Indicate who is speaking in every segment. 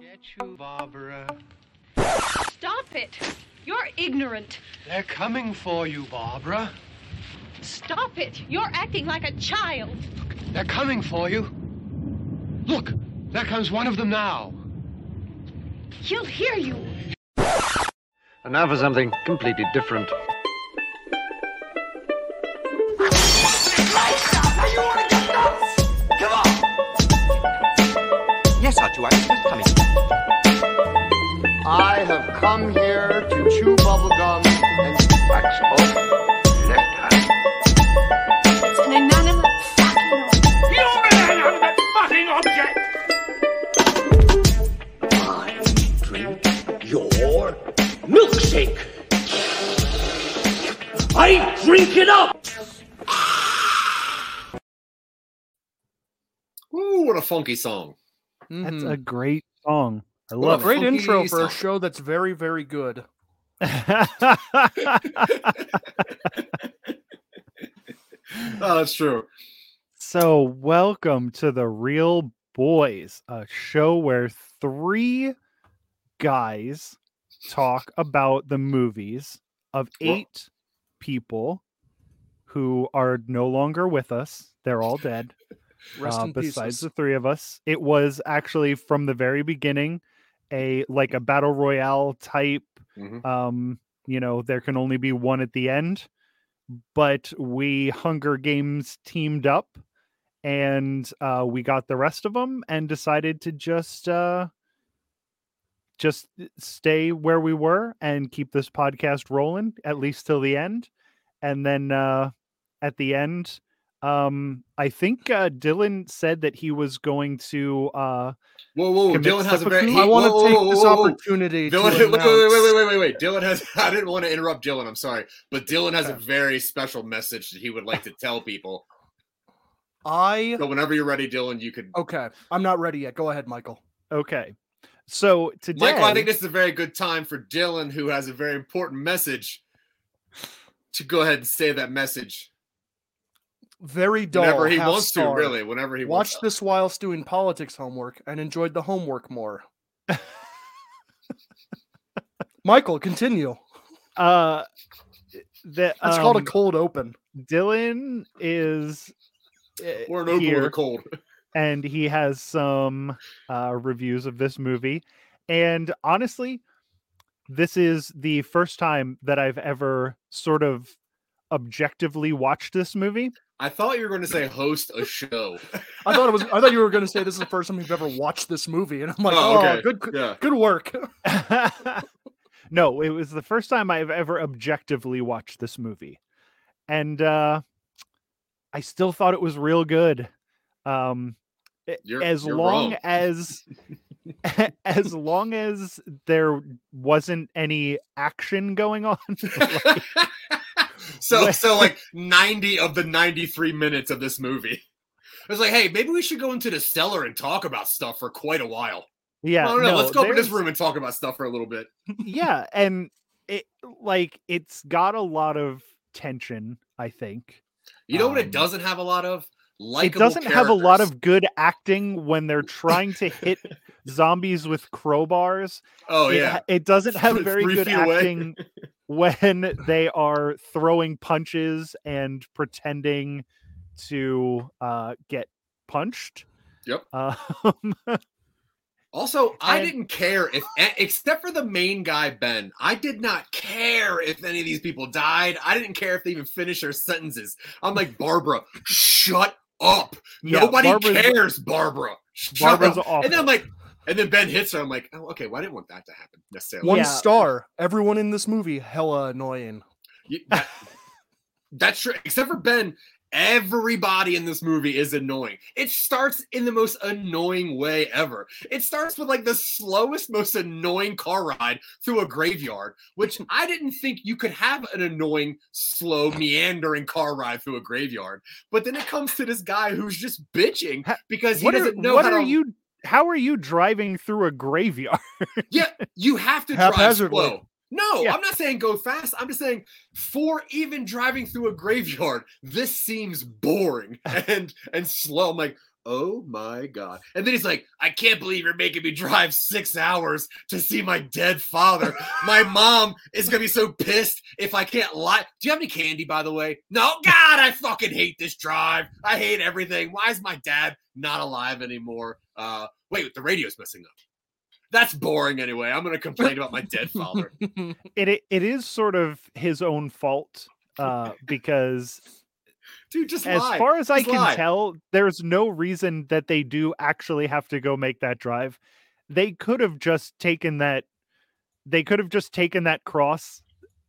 Speaker 1: Get you, Barbara.
Speaker 2: Stop it. You're ignorant.
Speaker 1: They're coming for you, Barbara.
Speaker 2: Stop it. You're acting like a child.
Speaker 1: They're coming for you. Look, there comes one of them now.
Speaker 2: He'll hear you.
Speaker 3: And now for something completely different.
Speaker 4: Yes, R2, I was just coming.
Speaker 5: I have come here to chew bubblegum and
Speaker 3: Wax off, left hand.
Speaker 2: It's an inanimate fucking
Speaker 6: drink your milkshake. I drink it up.
Speaker 7: Ooh, what a funky song.
Speaker 8: That's
Speaker 9: Mhm.
Speaker 8: a great song. I
Speaker 7: What a
Speaker 8: love
Speaker 9: great
Speaker 7: funky
Speaker 9: intro for a show that's very, very good.
Speaker 7: Oh, that's true.
Speaker 8: so, welcome to the Reel Boys, a show where three guys talk about the movies of
Speaker 7: Wha-
Speaker 8: eight people who are no longer with us. They're all dead.
Speaker 9: Rest
Speaker 8: uh,
Speaker 9: in
Speaker 8: besides
Speaker 9: pieces.
Speaker 8: the three of us. It was actually from the very beginning a like a battle royale type.
Speaker 7: Mhm.
Speaker 8: Um, you know, there can only be one at the end, but we Hunger Games teamed up and uh, we got the rest of them and decided to just uh, just stay where we were and keep this podcast rolling at least till the end, and then uh, at the end um, I think uh, Dylan said that he was going to. Uh,
Speaker 7: Whoa, whoa, Dylan has a very. he-
Speaker 9: I want to take
Speaker 7: whoa,
Speaker 9: this
Speaker 7: whoa, whoa.
Speaker 9: opportunity
Speaker 7: Dylan,
Speaker 9: to
Speaker 7: wait, wait, wait, wait, wait, wait, wait. Dylan has. I didn't want to interrupt Dylan. I'm sorry, but Dylan has a very special message that he would like to tell people.
Speaker 9: I
Speaker 7: So whenever you're ready, Dylan, you could.
Speaker 9: okay. I'm not ready yet. Go ahead, Michael.
Speaker 8: okay, so today,
Speaker 7: Michael, I think this is a very good time for Dylan, who has a very important message, to go ahead and say that message
Speaker 9: Very dull.
Speaker 7: whenever he
Speaker 9: half
Speaker 7: wants to. Really, whenever he wants.
Speaker 9: Watched
Speaker 7: wants.
Speaker 9: this whilst doing politics homework and enjoyed the homework more. Michael, continue.
Speaker 8: uh, that
Speaker 9: That's called a
Speaker 8: um,
Speaker 9: cold open.
Speaker 8: Dylan is uh,
Speaker 7: Or an open with
Speaker 8: here,
Speaker 7: a cold.
Speaker 8: and he has some uh, reviews of this movie. And honestly, this is the first time that I've ever sort of objectively watch this movie.
Speaker 7: I thought you were going to say host a show.
Speaker 9: I thought it was. I thought you were going to say this is the first time you've ever watched this movie, and I'm like,
Speaker 7: Oh,
Speaker 9: oh,
Speaker 7: okay.
Speaker 9: good,
Speaker 7: Yeah.
Speaker 9: good work.
Speaker 8: no, it was the first time I've ever objectively watched this movie. And uh I still thought it was real good. Um
Speaker 7: You're-
Speaker 8: as
Speaker 7: you're
Speaker 8: long
Speaker 7: wrong.
Speaker 8: as as long as there wasn't any action going on. like,
Speaker 7: so so like 90 of the 93 minutes of this movie. I was like, hey, maybe we should go into the cellar and talk about stuff for quite a while.
Speaker 8: yeah,
Speaker 7: I
Speaker 8: no,
Speaker 7: Let's go up in this room and talk about stuff for a little bit.
Speaker 8: yeah, and it like it's got a lot of tension, I think.
Speaker 7: You know what
Speaker 8: Um,
Speaker 7: it doesn't have a lot of?
Speaker 8: Like
Speaker 7: it
Speaker 8: doesn't have a lot of good acting when they're trying to hit zombies with crowbars.
Speaker 7: Oh
Speaker 8: it,
Speaker 7: yeah.
Speaker 8: it doesn't have very good acting when they are throwing punches and pretending to uh, get punched.
Speaker 7: Yep.
Speaker 8: Um,
Speaker 7: Also, I
Speaker 8: And-
Speaker 7: didn't care if, except for the main guy, Ben, I did not care if any of these people died. I didn't care if they even finished their sentences. I'm like, Barbara, shut up.
Speaker 8: Yeah,
Speaker 7: Nobody
Speaker 8: Barbara's-
Speaker 7: cares, Barbara. Shut
Speaker 8: Barbara's
Speaker 7: up.
Speaker 8: awful.
Speaker 7: And then I'm like, and then Ben hits her. I'm like, oh, okay, well, I didn't want that to happen necessarily.
Speaker 9: One
Speaker 8: Yeah.
Speaker 9: star. Everyone in this movie hella annoying.
Speaker 7: You- that- that's true. Except for Ben, everybody in this movie is annoying. It starts in the most annoying way ever. It starts with like the slowest, most annoying car ride through a graveyard, which I didn't think you could have an annoying, slow, meandering car ride through a graveyard. But then it comes to this guy who's just bitching because he
Speaker 8: what
Speaker 7: doesn't know
Speaker 8: what
Speaker 7: how
Speaker 8: are
Speaker 7: to.
Speaker 8: you? How are you driving through a graveyard?
Speaker 7: Yeah, you have to drive slow. No,
Speaker 8: Yeah.
Speaker 7: I'm not saying go fast. I'm just saying for even driving through a graveyard, this seems boring and and slow. I'm like, Oh my god. And then he's like, I can't believe you're making me drive six hours to see my dead father. my mom is gonna be so pissed if I can't lie. Do you have any candy, by the way? No, God, I fucking hate this drive. I hate everything. Why is my dad not alive anymore? Uh wait, the radio's messing up. That's boring anyway. I'm gonna complain about my dead father.
Speaker 8: It it, it is sort of his own fault uh, because
Speaker 7: Dude, just
Speaker 8: as
Speaker 7: lie.
Speaker 8: far as I can
Speaker 7: lie.
Speaker 8: tell, there's no reason that they do actually have to go make that drive. They could have just taken that. They could have just taken that cross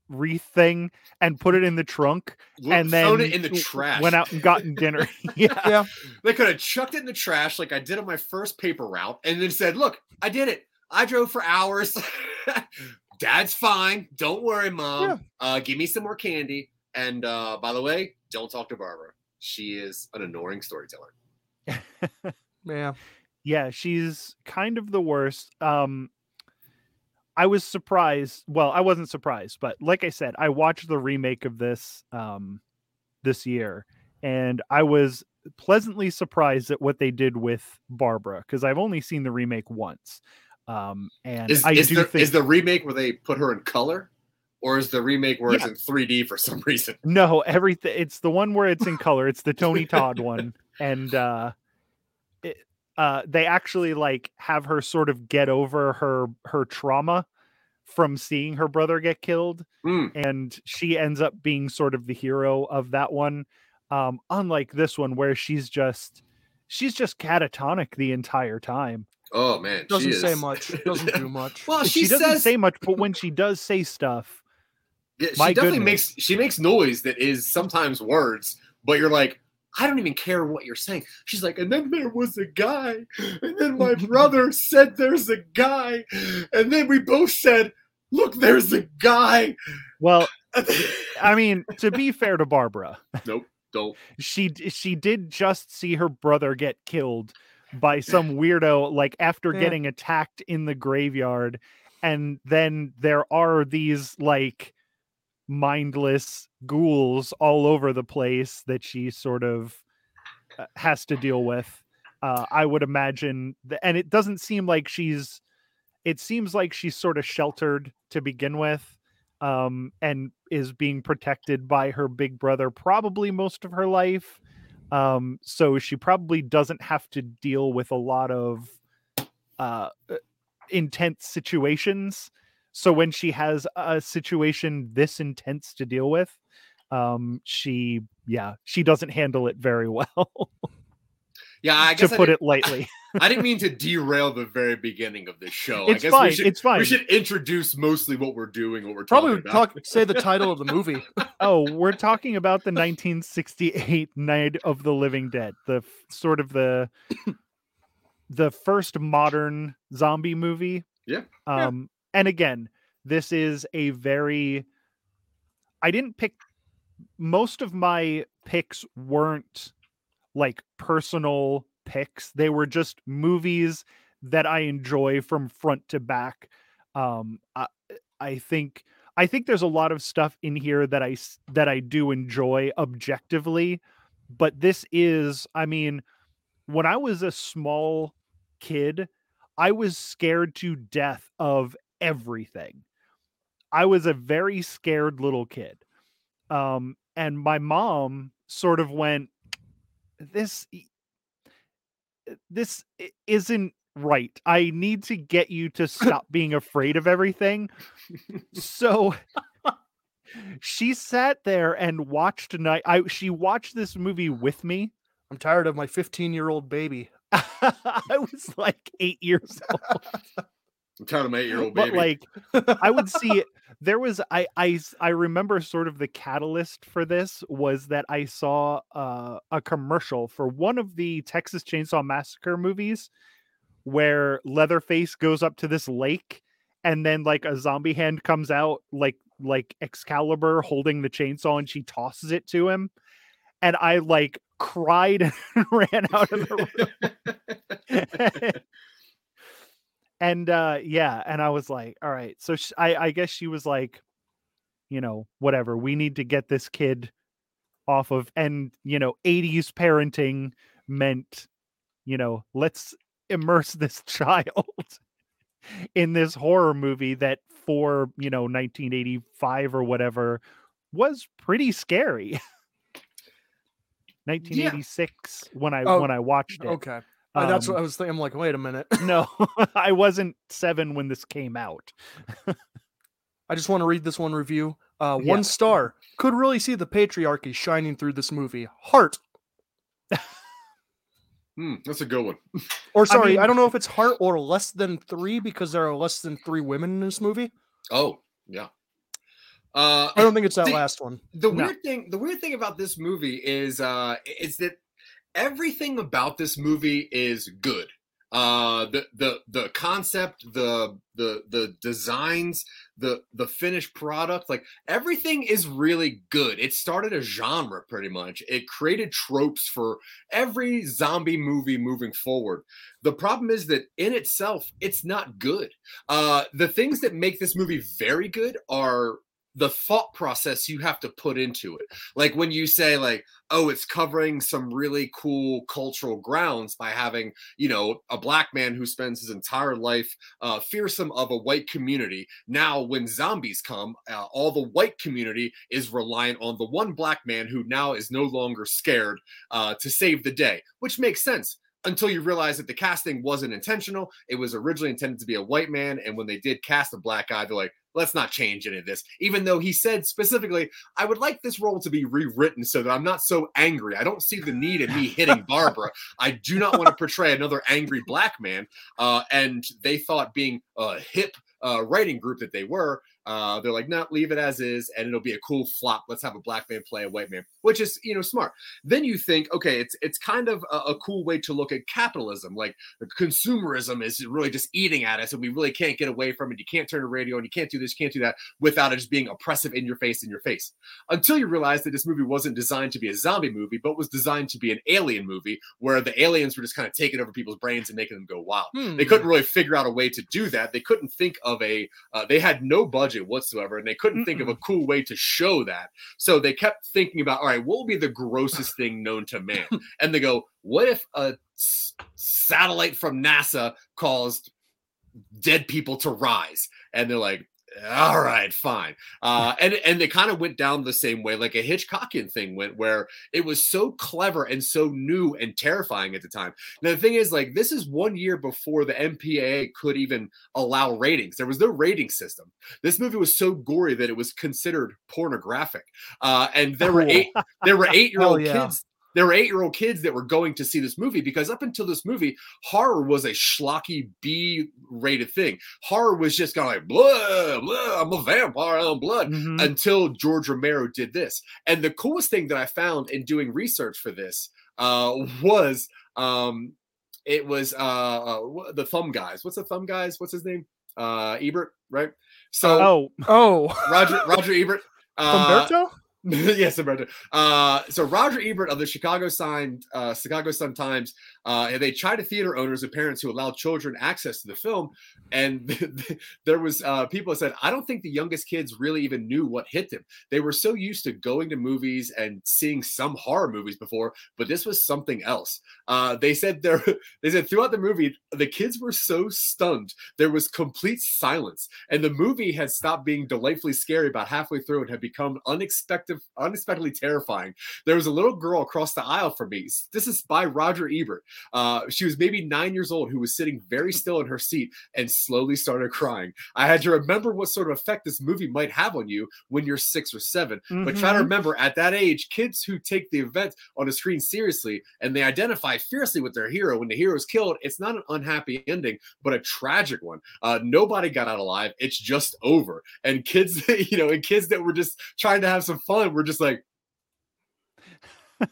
Speaker 8: wreath thing and put it in the trunk,
Speaker 7: Lo-
Speaker 8: and then
Speaker 7: it in the trash.
Speaker 8: Went out and gotten dinner. yeah,
Speaker 9: Yeah.
Speaker 7: They could have chucked it in the trash like I did on my first paper route and then said, Look, I did it. I drove for hours. Dad's fine. Don't worry, mom.
Speaker 9: Yeah.
Speaker 7: Uh, give me some more candy. And uh, by the way, don't talk to Barbara. She is an annoying storyteller.
Speaker 9: Yeah.
Speaker 8: yeah, she's kind of the worst. Um, I was surprised. Well, I wasn't surprised, but like I said, I watched the remake of this um this year, and I was pleasantly surprised at what they did with Barbara because I've only seen the remake once. Um, and
Speaker 7: Is,
Speaker 8: I
Speaker 7: is,
Speaker 8: do
Speaker 7: the,
Speaker 8: think
Speaker 7: is the remake where they put her in color? Or is the remake where it's in 3D for some reason?
Speaker 8: no everything. It's the one where it's in color. It's the Tony Todd one, and uh, uh, they actually like have her sort of get over her her trauma from seeing her brother get killed
Speaker 7: Hmm.
Speaker 8: and she ends up being sort of the hero of that one um unlike this one where she's just she's just catatonic the entire time
Speaker 7: Oh, man.
Speaker 9: Doesn't say
Speaker 7: is-
Speaker 9: much. Doesn't do much.
Speaker 7: well,
Speaker 8: she,
Speaker 7: she,
Speaker 8: doesn't
Speaker 7: says,
Speaker 8: say much but when she does say stuff
Speaker 7: Yeah, she
Speaker 8: My
Speaker 7: definitely
Speaker 8: goodness.
Speaker 7: makes she makes noise that is sometimes words, but you're like, I don't even care what you're saying. She's like, and then there was a guy, and then my brother said there's a guy, and then we both said, look, there's a guy.
Speaker 8: well i mean to be fair to barbara
Speaker 7: nope, don't.
Speaker 8: she she did just see her brother get killed by some weirdo like after
Speaker 9: Yeah.
Speaker 8: getting attacked in the graveyard and then there are these like mindless ghouls all over the place that she sort of uh, has to deal with uh, i would imagine and it doesn't seem like she's it seems like she's sort of sheltered to begin with um, and is being protected by her big brother probably most of her life. Um, so she probably doesn't have to deal with a lot of uh, uh, intense situations. So when she has a situation this intense to deal with, um, she yeah she doesn't handle it very well
Speaker 7: Yeah, I
Speaker 8: to
Speaker 7: I,
Speaker 8: put it lightly.
Speaker 7: I didn't mean to derail the very beginning of this show.
Speaker 8: It's
Speaker 7: I guess
Speaker 8: fine,
Speaker 7: We should,
Speaker 8: it's fine.
Speaker 7: We should introduce mostly what we're doing, what we're
Speaker 9: Probably
Speaker 7: talking about.
Speaker 9: talk, say the title of the movie.
Speaker 8: oh, we're talking about the 1968 Night of the Living Dead, the sort of the the first modern zombie movie.
Speaker 7: Yeah.
Speaker 8: Um and again, this is a very I didn't pick most of my picks weren't like personal picks. They were just movies that I enjoy from front to back. Um I, I think I think there's a lot of stuff in here that I that I do enjoy objectively, but this is I mean, when I was a small kid, I was scared to death of everything. I was a very scared little kid. Um and my mom sort of went this this isn't right. I need to get you to stop being afraid of everything. So she sat there and watched night I she watched this movie with me.
Speaker 9: I'm tired of my 15 year old baby.
Speaker 8: I was like 8 years old.
Speaker 7: I'm tired of my eight-year-old
Speaker 8: But
Speaker 7: baby.
Speaker 8: like I would see it. There was I I I remember sort of the catalyst for this was that I saw uh, a commercial for one of the Texas Chainsaw Massacre movies where Leatherface goes up to this lake and then like a zombie hand comes out like like Excalibur holding the chainsaw and she tosses it to him and I like cried and ran out of the room. and uh yeah and i was like all right so sh- i i guess she was like you know whatever we need to get this kid off of and you know 80s parenting meant you know, let's immerse this child in this horror movie that for, you know, 1985 or whatever was pretty scary. 1986 when I
Speaker 9: Oh,
Speaker 8: when I watched it.
Speaker 9: Okay. Uh, that's what I
Speaker 8: Um,
Speaker 9: was thinking. I'm like, wait a minute.
Speaker 8: No, I wasn't 7 when this came out.
Speaker 9: I just want to read this one review. Uh,
Speaker 8: Yeah.
Speaker 9: one star. Could really see the patriarchy shining through this movie. Heart.
Speaker 7: Hmm, that's a good one.
Speaker 9: Or sorry, I,
Speaker 8: mean-
Speaker 9: don't know if it's heart or less than three because there are less than three women in this movie.
Speaker 7: Oh, yeah. Uh,
Speaker 9: I don't think it's that
Speaker 7: The-
Speaker 9: last one.
Speaker 7: the
Speaker 8: No.
Speaker 7: weird thing the weird thing about this movie is uh is that everything about this movie is good. Uh the the the concept the the the designs the the finished product like everything is really good. It started a genre pretty much. It created tropes for every zombie movie moving forward. The problem is that in itself it's not good. Uh the things that make this movie very good are the thought process you have to put into it. Like when you say like oh it's covering some really cool cultural grounds by having you know a black man who spends his entire life uh, fearsome of a white community now when zombies come uh, all the white community is reliant on the one black man who now is no longer scared uh, to save the day which makes sense until you realize that the casting wasn't intentional. It was originally intended to be a white man and when they did cast a black guy they're like let's not change any of this. Even though he said specifically, I would like this role to be rewritten so that I'm not so angry. I don't see the need in me hitting Barbara. I do not want to portray another angry black man. Uh, and they thought, being a hip uh, writing group that they were, uh, they're like, no, leave it as is, and it'll be a cool flop. Let's have a black man play a white man, which is you know smart. Then you think, okay, it's it's kind of a, a cool way to look at capitalism. Like consumerism is really just eating at us, and we really can't get away from it. You can't turn a radio, and you can't do this, you can't do that without it just being oppressive in your face, in your face. Until you realize that this movie wasn't designed to be a zombie movie, but was designed to be an alien movie, where the aliens were just kind of taking over people's brains and making them go wild.
Speaker 9: Hmm.
Speaker 7: They couldn't really figure out a way to do that. They couldn't think of a. Uh, they had no budget whatsoever, and they couldn't think of a cool way to show that. So they kept thinking about, all right, what will be the grossest thing known to man? And they go, what if a s- satellite from NASA caused dead people to rise? And they're like, all right, fine. Uh, and and they kind of went down the same way, like a Hitchcockian thing went, where it was so clever and so new and terrifying at the time. Now the thing is, like, this is one year before the MPAA could even allow ratings. There was no rating system. This movie was so gory that it was considered pornographic. Uh, and there were eight there were eight year old
Speaker 9: yeah.
Speaker 7: kids. There were eight year old kids that were going to see this movie because up until this movie, horror was a schlocky B rated thing. Horror was just kind of like, blah, blah, I'm a vampire, I'm blood
Speaker 8: Mhm.
Speaker 7: until George Romero did this. And the coolest thing that I found in doing research for this uh, was um, it was uh, uh, the Thumb Guys. What's the Thumb Guys? What's his name? Uh, Ebert, right? So
Speaker 8: Oh,
Speaker 9: Oh,
Speaker 7: Roger Roger Ebert. Uh,
Speaker 9: Umberto?
Speaker 7: yes. Uh, so Roger Ebert of the Chicago Sun, uh, Chicago Sun Times, uh, they tried to theater owners and parents who allowed children access to the film, and there was uh, people said, "I don't think the youngest kids really even knew what hit them. They were so used to going to movies and seeing some horror movies before, but this was something else." Uh, they said there, they said throughout the movie, the kids were so stunned there was complete silence, and the movie had stopped being delightfully scary about halfway through and had become unexpected, unexpectedly terrifying. There was a little girl across the aisle from me. This is by Roger Ebert. Uh, she was maybe nine years old, who was sitting very still in her seat and slowly started crying. I had to remember what sort of effect this movie might have on you when you're six or 7 But try to
Speaker 8: Mhm.
Speaker 7: remember, at that age, kids who take the event on the screen seriously and they identify fiercely with their hero when the hero is killed, it's not an unhappy ending, but a tragic one. Uh, nobody got out alive. It's just over. And kids, you know, and kids that were just trying to have some fun were just like,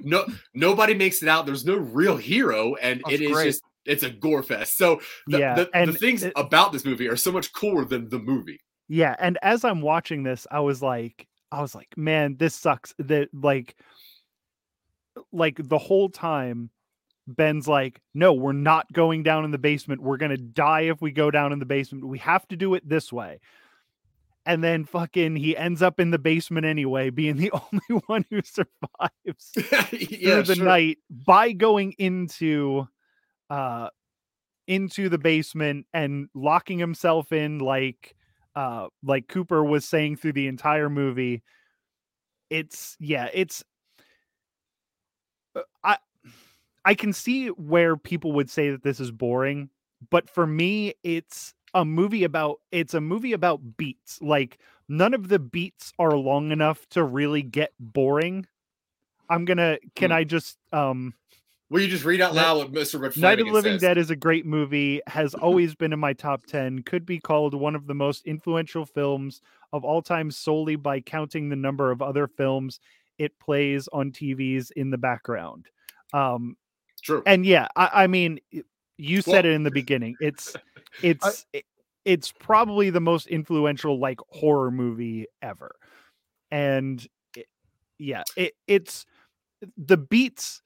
Speaker 7: no, nobody makes it out. There's no real hero, and
Speaker 9: That's
Speaker 7: it is
Speaker 9: great.
Speaker 7: just it's a gore fest. So the,
Speaker 8: Yeah,
Speaker 7: the, the things
Speaker 8: it-
Speaker 7: about this movie are so much cooler than the movie.
Speaker 8: yeah. And as I'm watching this, I was like, I was like, man, this sucks. That like, like the whole time, Ben's like, no, we're not going down in the basement. We're gonna die if we go down in the basement. We have to do it this way. And then fucking he ends up in the basement anyway, being the only one who survives
Speaker 7: yeah,
Speaker 8: through the
Speaker 7: sure.
Speaker 8: night by going into uh into the basement and locking himself in like uh like Cooper was saying through the entire movie. It's yeah, it's uh, I I can see where people would say that this is boring, but for me it's a movie about it's a movie about beats. Like none of the beats are long enough to really get boring. I'm gonna can
Speaker 7: Hmm.
Speaker 8: I just um
Speaker 7: Will you just read out loud what Mr. Red
Speaker 8: Night of Living
Speaker 7: says?
Speaker 8: Dead is a great movie, has always been in my top 10, could be called one of the most influential films of all time solely by counting the number of other films it plays on TVs in the background. Um
Speaker 7: True.
Speaker 8: and yeah, I, I mean you said
Speaker 7: Well-
Speaker 8: it in the beginning. It's it's it- it's probably the most influential like horror movie ever. And it, yeah, it it's the beats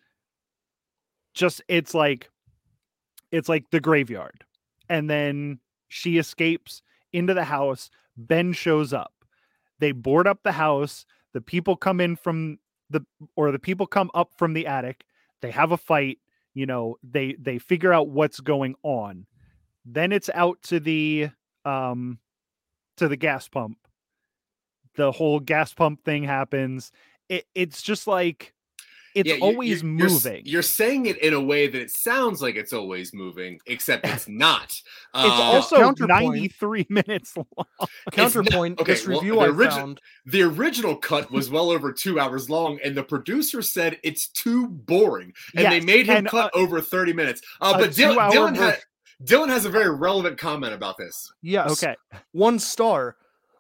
Speaker 8: just it's like it's like the graveyard. And then she escapes into the house. Ben shows up. They board up the house. The people come in from the or the people come up from the attic. They have a fight you know they they figure out what's going on then it's out to the um to the gas pump the whole gas pump thing happens it, it's just like it's
Speaker 7: Yeah, you-
Speaker 8: always
Speaker 7: you- you're
Speaker 8: moving
Speaker 7: You're, saying it in a way that it sounds like it's always moving, except it's not.
Speaker 8: It's
Speaker 7: Uh,
Speaker 8: also
Speaker 9: counterpoint-
Speaker 8: 93 minutes long.
Speaker 9: Counterpoint,
Speaker 7: okay,
Speaker 9: this
Speaker 7: well,
Speaker 9: review
Speaker 7: the
Speaker 9: I
Speaker 7: origi-
Speaker 9: found.
Speaker 7: the original cut was well over two hours long, and the producer said it's too boring, and they made him
Speaker 8: and,
Speaker 7: cut over thirty minutes. Uh, but Dylan, Dylan,
Speaker 8: ver-
Speaker 7: had, Dylan has a very relevant comment about this.
Speaker 9: Yes.
Speaker 8: Okay.
Speaker 9: One star.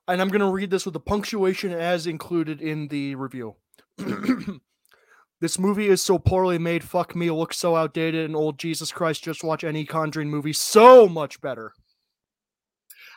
Speaker 9: And I'm going to read this with the punctuation as included in the review. this movie is so poorly made. Fuck me. It looks so outdated and old. Jesus Christ. Just watch any Conjuring movie. So much better.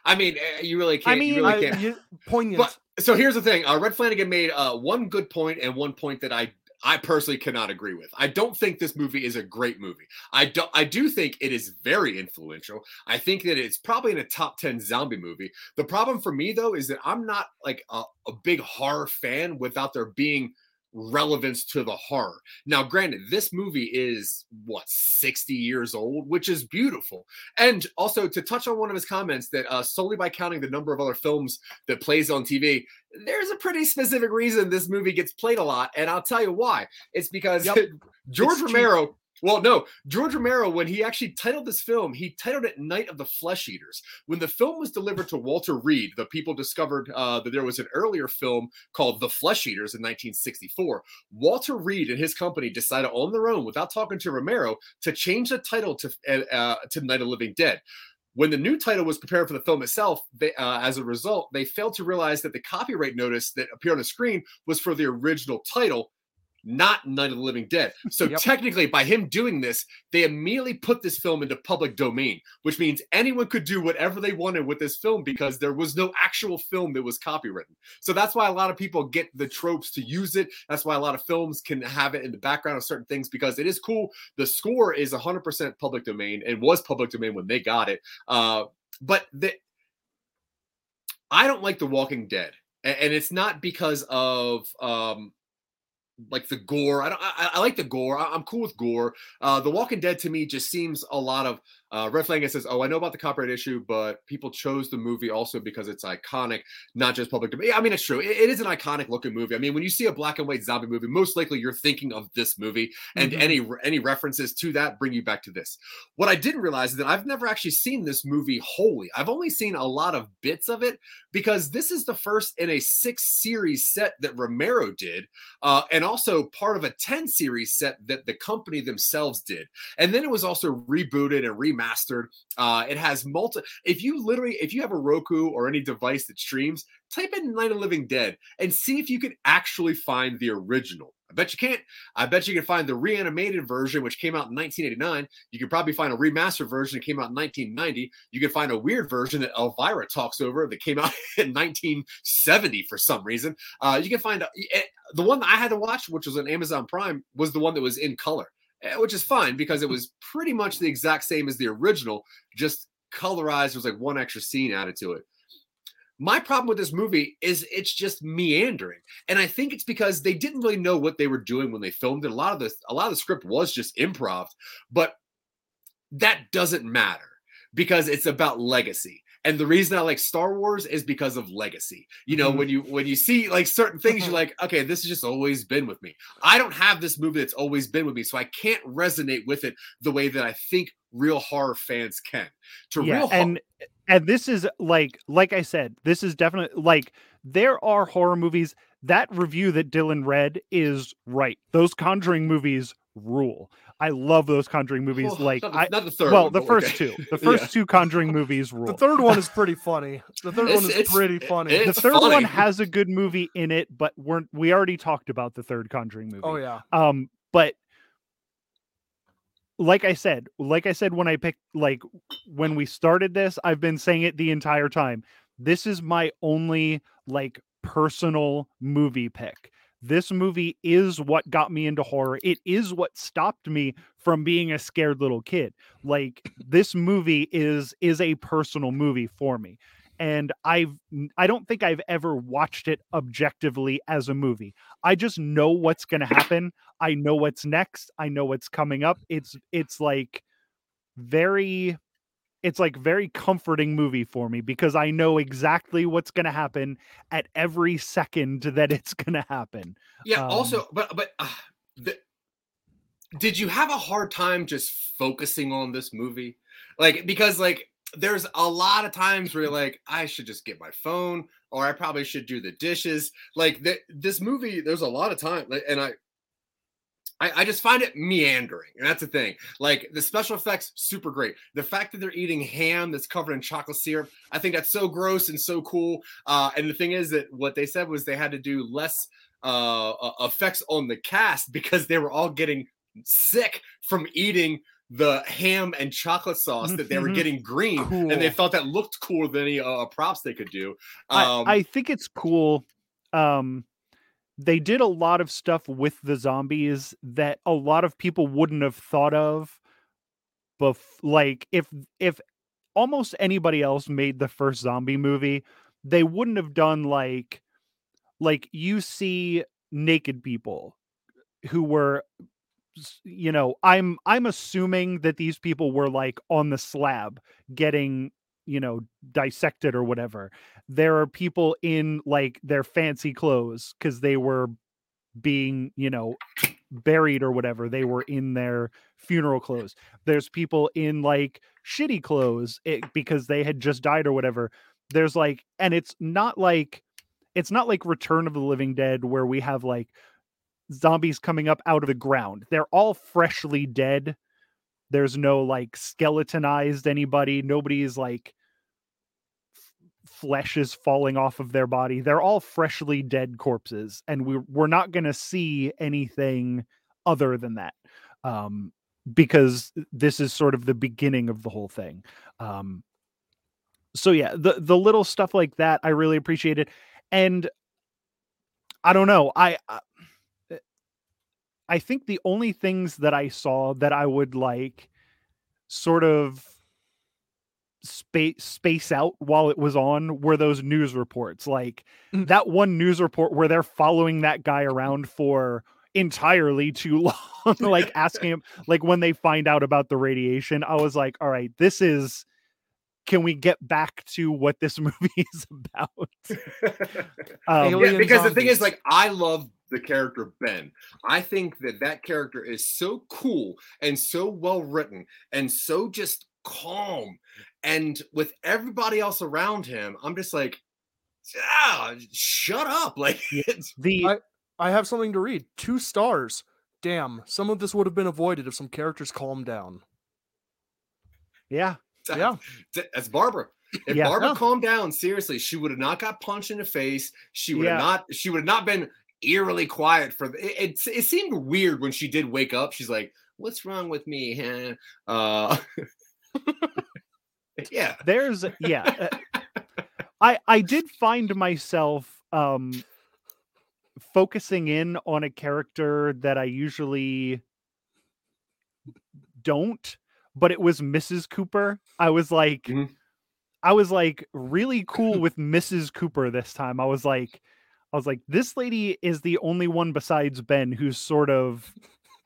Speaker 7: I mean, eh, you really can't.
Speaker 8: I
Speaker 7: you
Speaker 8: mean,
Speaker 7: really
Speaker 9: I-
Speaker 7: can't.
Speaker 9: you- poignant.
Speaker 7: But so here's the thing: uh, Red Flanagan made uh, one good point and one point that I I personally cannot agree with. I don't think this movie is a great movie. I do I do think it is very influential. I think that it's probably in a top ten zombie movie. The problem for me though is that I'm not like a, a big horror fan without there being relevance to the horror. Now, granted, this movie is what 60 years old, which is beautiful. And also to touch on one of his comments that uh, solely by counting the number of other films that plays on TV, there's a pretty specific reason this movie gets played a lot, and I'll tell you why. It's because
Speaker 9: Yep.
Speaker 7: George
Speaker 9: It's cheap.
Speaker 7: Well, no, George Romero, when he actually titled this film, he titled it Night of the Flesh Eaters. When the film was delivered to Walter Reade, the people discovered uh, that there was an earlier film called The Flesh Eaters in 1964. Walter Reade and his company decided on their own, without talking to Romero, to change the title to uh, to Night of Living Dead. When the new title was prepared for the film itself, they, uh, as a result, they failed to realize that the copyright notice that appeared on the screen was for the original title, not Night of the Living Dead. So
Speaker 9: Yep.
Speaker 7: technically, by him doing this, they immediately put this film into public domain, which means anyone could do whatever they wanted with this film because there was no actual film that was copywritten. So that's why a lot of people get the tropes to use it. That's why a lot of films can have it in the background of certain things because it is cool. The score is 100% public domain and was public domain when they got it. Uh, but the, I don't like The Walking Dead, and it's not because of um, like the gore. I don't. I, I like the gore. I, am cool with gore. Uh, the Walking Dead to me just seems a lot of. Uh, Red Flanagan says, "Oh, I know about the copyright issue, but people chose the movie also because it's iconic, not just public domain." I mean, it's true. It, it is an iconic looking movie. I mean, when you see a black and white zombie movie, most likely you're thinking of this movie, and
Speaker 9: Mhm.
Speaker 7: any any references to that bring you back to this. What I didn't realize is that I've never actually seen this movie wholly. I've only seen a lot of bits of it because this is the first in a six series set that Romero did, uh, and also part of a 10 series set that the company themselves did. And then it was also rebooted and remastered. Uh, it has multi. If you literally, if you have a Roku or any device that streams, type in Night of Living Dead and see if you can actually find the original. I bet you can't. I bet you can find the reanimated version, which came out in 1989. You can probably find a remastered version that came out in 1990. You can find a weird version that Elvira talks over that came out in 1970 for some reason. Uh, you can find the one that I had to watch, which was on Amazon Prime, was the one that was in color, Eh, which is fine because it was pretty much the exact same as the original, just colorized. There's like one extra scene added to it. my problem with this movie is it's just meandering and i think it's because they didn't really know what they were doing when they filmed it a lot of the a lot of the script was just improv but that doesn't matter because it's about legacy and the reason i like star wars is because of legacy. You know
Speaker 9: Mhm.
Speaker 7: when you when you see like certain things you're like okay this has just always been with me. I don't have this movie that's always been with me so i can't resonate with it the way that i think real horror fans can. To
Speaker 8: yeah
Speaker 7: real hor-
Speaker 8: and and this is like like i said this is definitely like there are horror movies that review that dylan read is right. Those conjuring movies rule i love those conjuring movies
Speaker 7: Well,
Speaker 8: like
Speaker 7: not the,
Speaker 8: i
Speaker 7: not the third
Speaker 8: well
Speaker 7: one,
Speaker 8: the first
Speaker 7: okay.
Speaker 8: two the
Speaker 7: Yeah.
Speaker 8: first two conjuring movies rule
Speaker 9: The third one is pretty funny. The third
Speaker 7: It's-
Speaker 9: one is pretty funny.
Speaker 7: it-
Speaker 8: the third
Speaker 7: funny.
Speaker 8: one has a good movie in it but we're we already talked about the third conjuring movie
Speaker 9: oh yeah.
Speaker 8: um but like i said like i said when i picked like when we started this i've been saying it the entire time this is my only like personal movie pick this movie is what got me into horror. It is what stopped me from being a scared little kid. Like this movie is is a personal movie for me. And i've i don't think i've ever watched it objectively as a movie. I just know what's to happen. I know what's next. I know what's coming up. It's it's like very it's like very comforting movie for me because I know exactly what's going to happen at every second that it's going to happen.
Speaker 7: Yeah.
Speaker 8: Um,
Speaker 7: also, but but uh, the, did you have a hard time just focusing on this movie? Like because like there's a lot of times where you're like I should just get my phone or I probably should do the dishes. Like th- this movie, there's a lot of time, like, and I. I, I just find it meandering, and that's the thing. Like the special effects, super great. The fact that they're eating ham that's covered in chocolate syrup, I think that's so gross and so cool. Uh, and the thing is that what they said was they had to do less uh, uh, effects on the cast because they were all getting sick from eating the ham and chocolate sauce that they were
Speaker 8: Mhm.
Speaker 7: getting green, and they
Speaker 9: Cool.
Speaker 7: thought that looked cooler than any uh, props they could do. Um,
Speaker 8: I, I think it's cool. Um, they did a lot of stuff with the zombies that a lot of people wouldn't have thought of. Bef- like if if almost anybody else made the first zombie movie, they wouldn't have done like like you see naked people who were you know i'm i'm assuming that these people were like on the slab getting you know dissected or whatever. There are people in like their fancy clothes because they were being you know buried or whatever they were in their funeral clothes. There's people in like shitty clothes it, because they had just died or whatever. There's like and it's not like it's not like return of the living dead where we have like zombies coming up out of the ground. They're all freshly dead there's no like skeletonized anybody nobody's like flesh is falling off of their body. They're all freshly dead corpses and we we're not going to see anything other than that um because this is sort of the beginning of the whole thing um so yeah the the little stuff like that i really appreciate it and i don't know i I- think the only things that I saw that I would like sort of space space out while it was on were those news reports. Like
Speaker 9: Mm.
Speaker 8: that one news report where they're following that guy around for entirely too long, like asking him like when they find out about the radiation. I was like, all right, this is can we get back to what this movie is about? Um,
Speaker 7: yeah, because the thing is, like, I love the character Ben. I think that that character is so cool and so well written and so just calm. And with everybody else around him, I'm just like, ah, shut up. Like, it's
Speaker 8: the
Speaker 9: I- I have something to read. Two stars. Damn, some of this would have been avoided if some characters calmed down.
Speaker 8: yeah,
Speaker 9: Yeah.
Speaker 7: that's Barbara. If
Speaker 8: Yeah.
Speaker 7: Barbara
Speaker 9: Yeah.
Speaker 7: calmed down, seriously, she would have not got punched in the face. She would
Speaker 8: Yeah.
Speaker 7: have not. She would have not been eerily quiet for. It, it. It seemed weird when she did wake up. She's like, "What's wrong with me?" Huh? Uh, yeah.
Speaker 8: there's yeah uh, i i did find myself um focusing in on a character that i usually don't but it was mrs cooper i was like
Speaker 7: Mhm.
Speaker 8: I was like really cool with Mrs. Cooper this time. I was like, I was like, this lady is the only one besides Ben who's sort of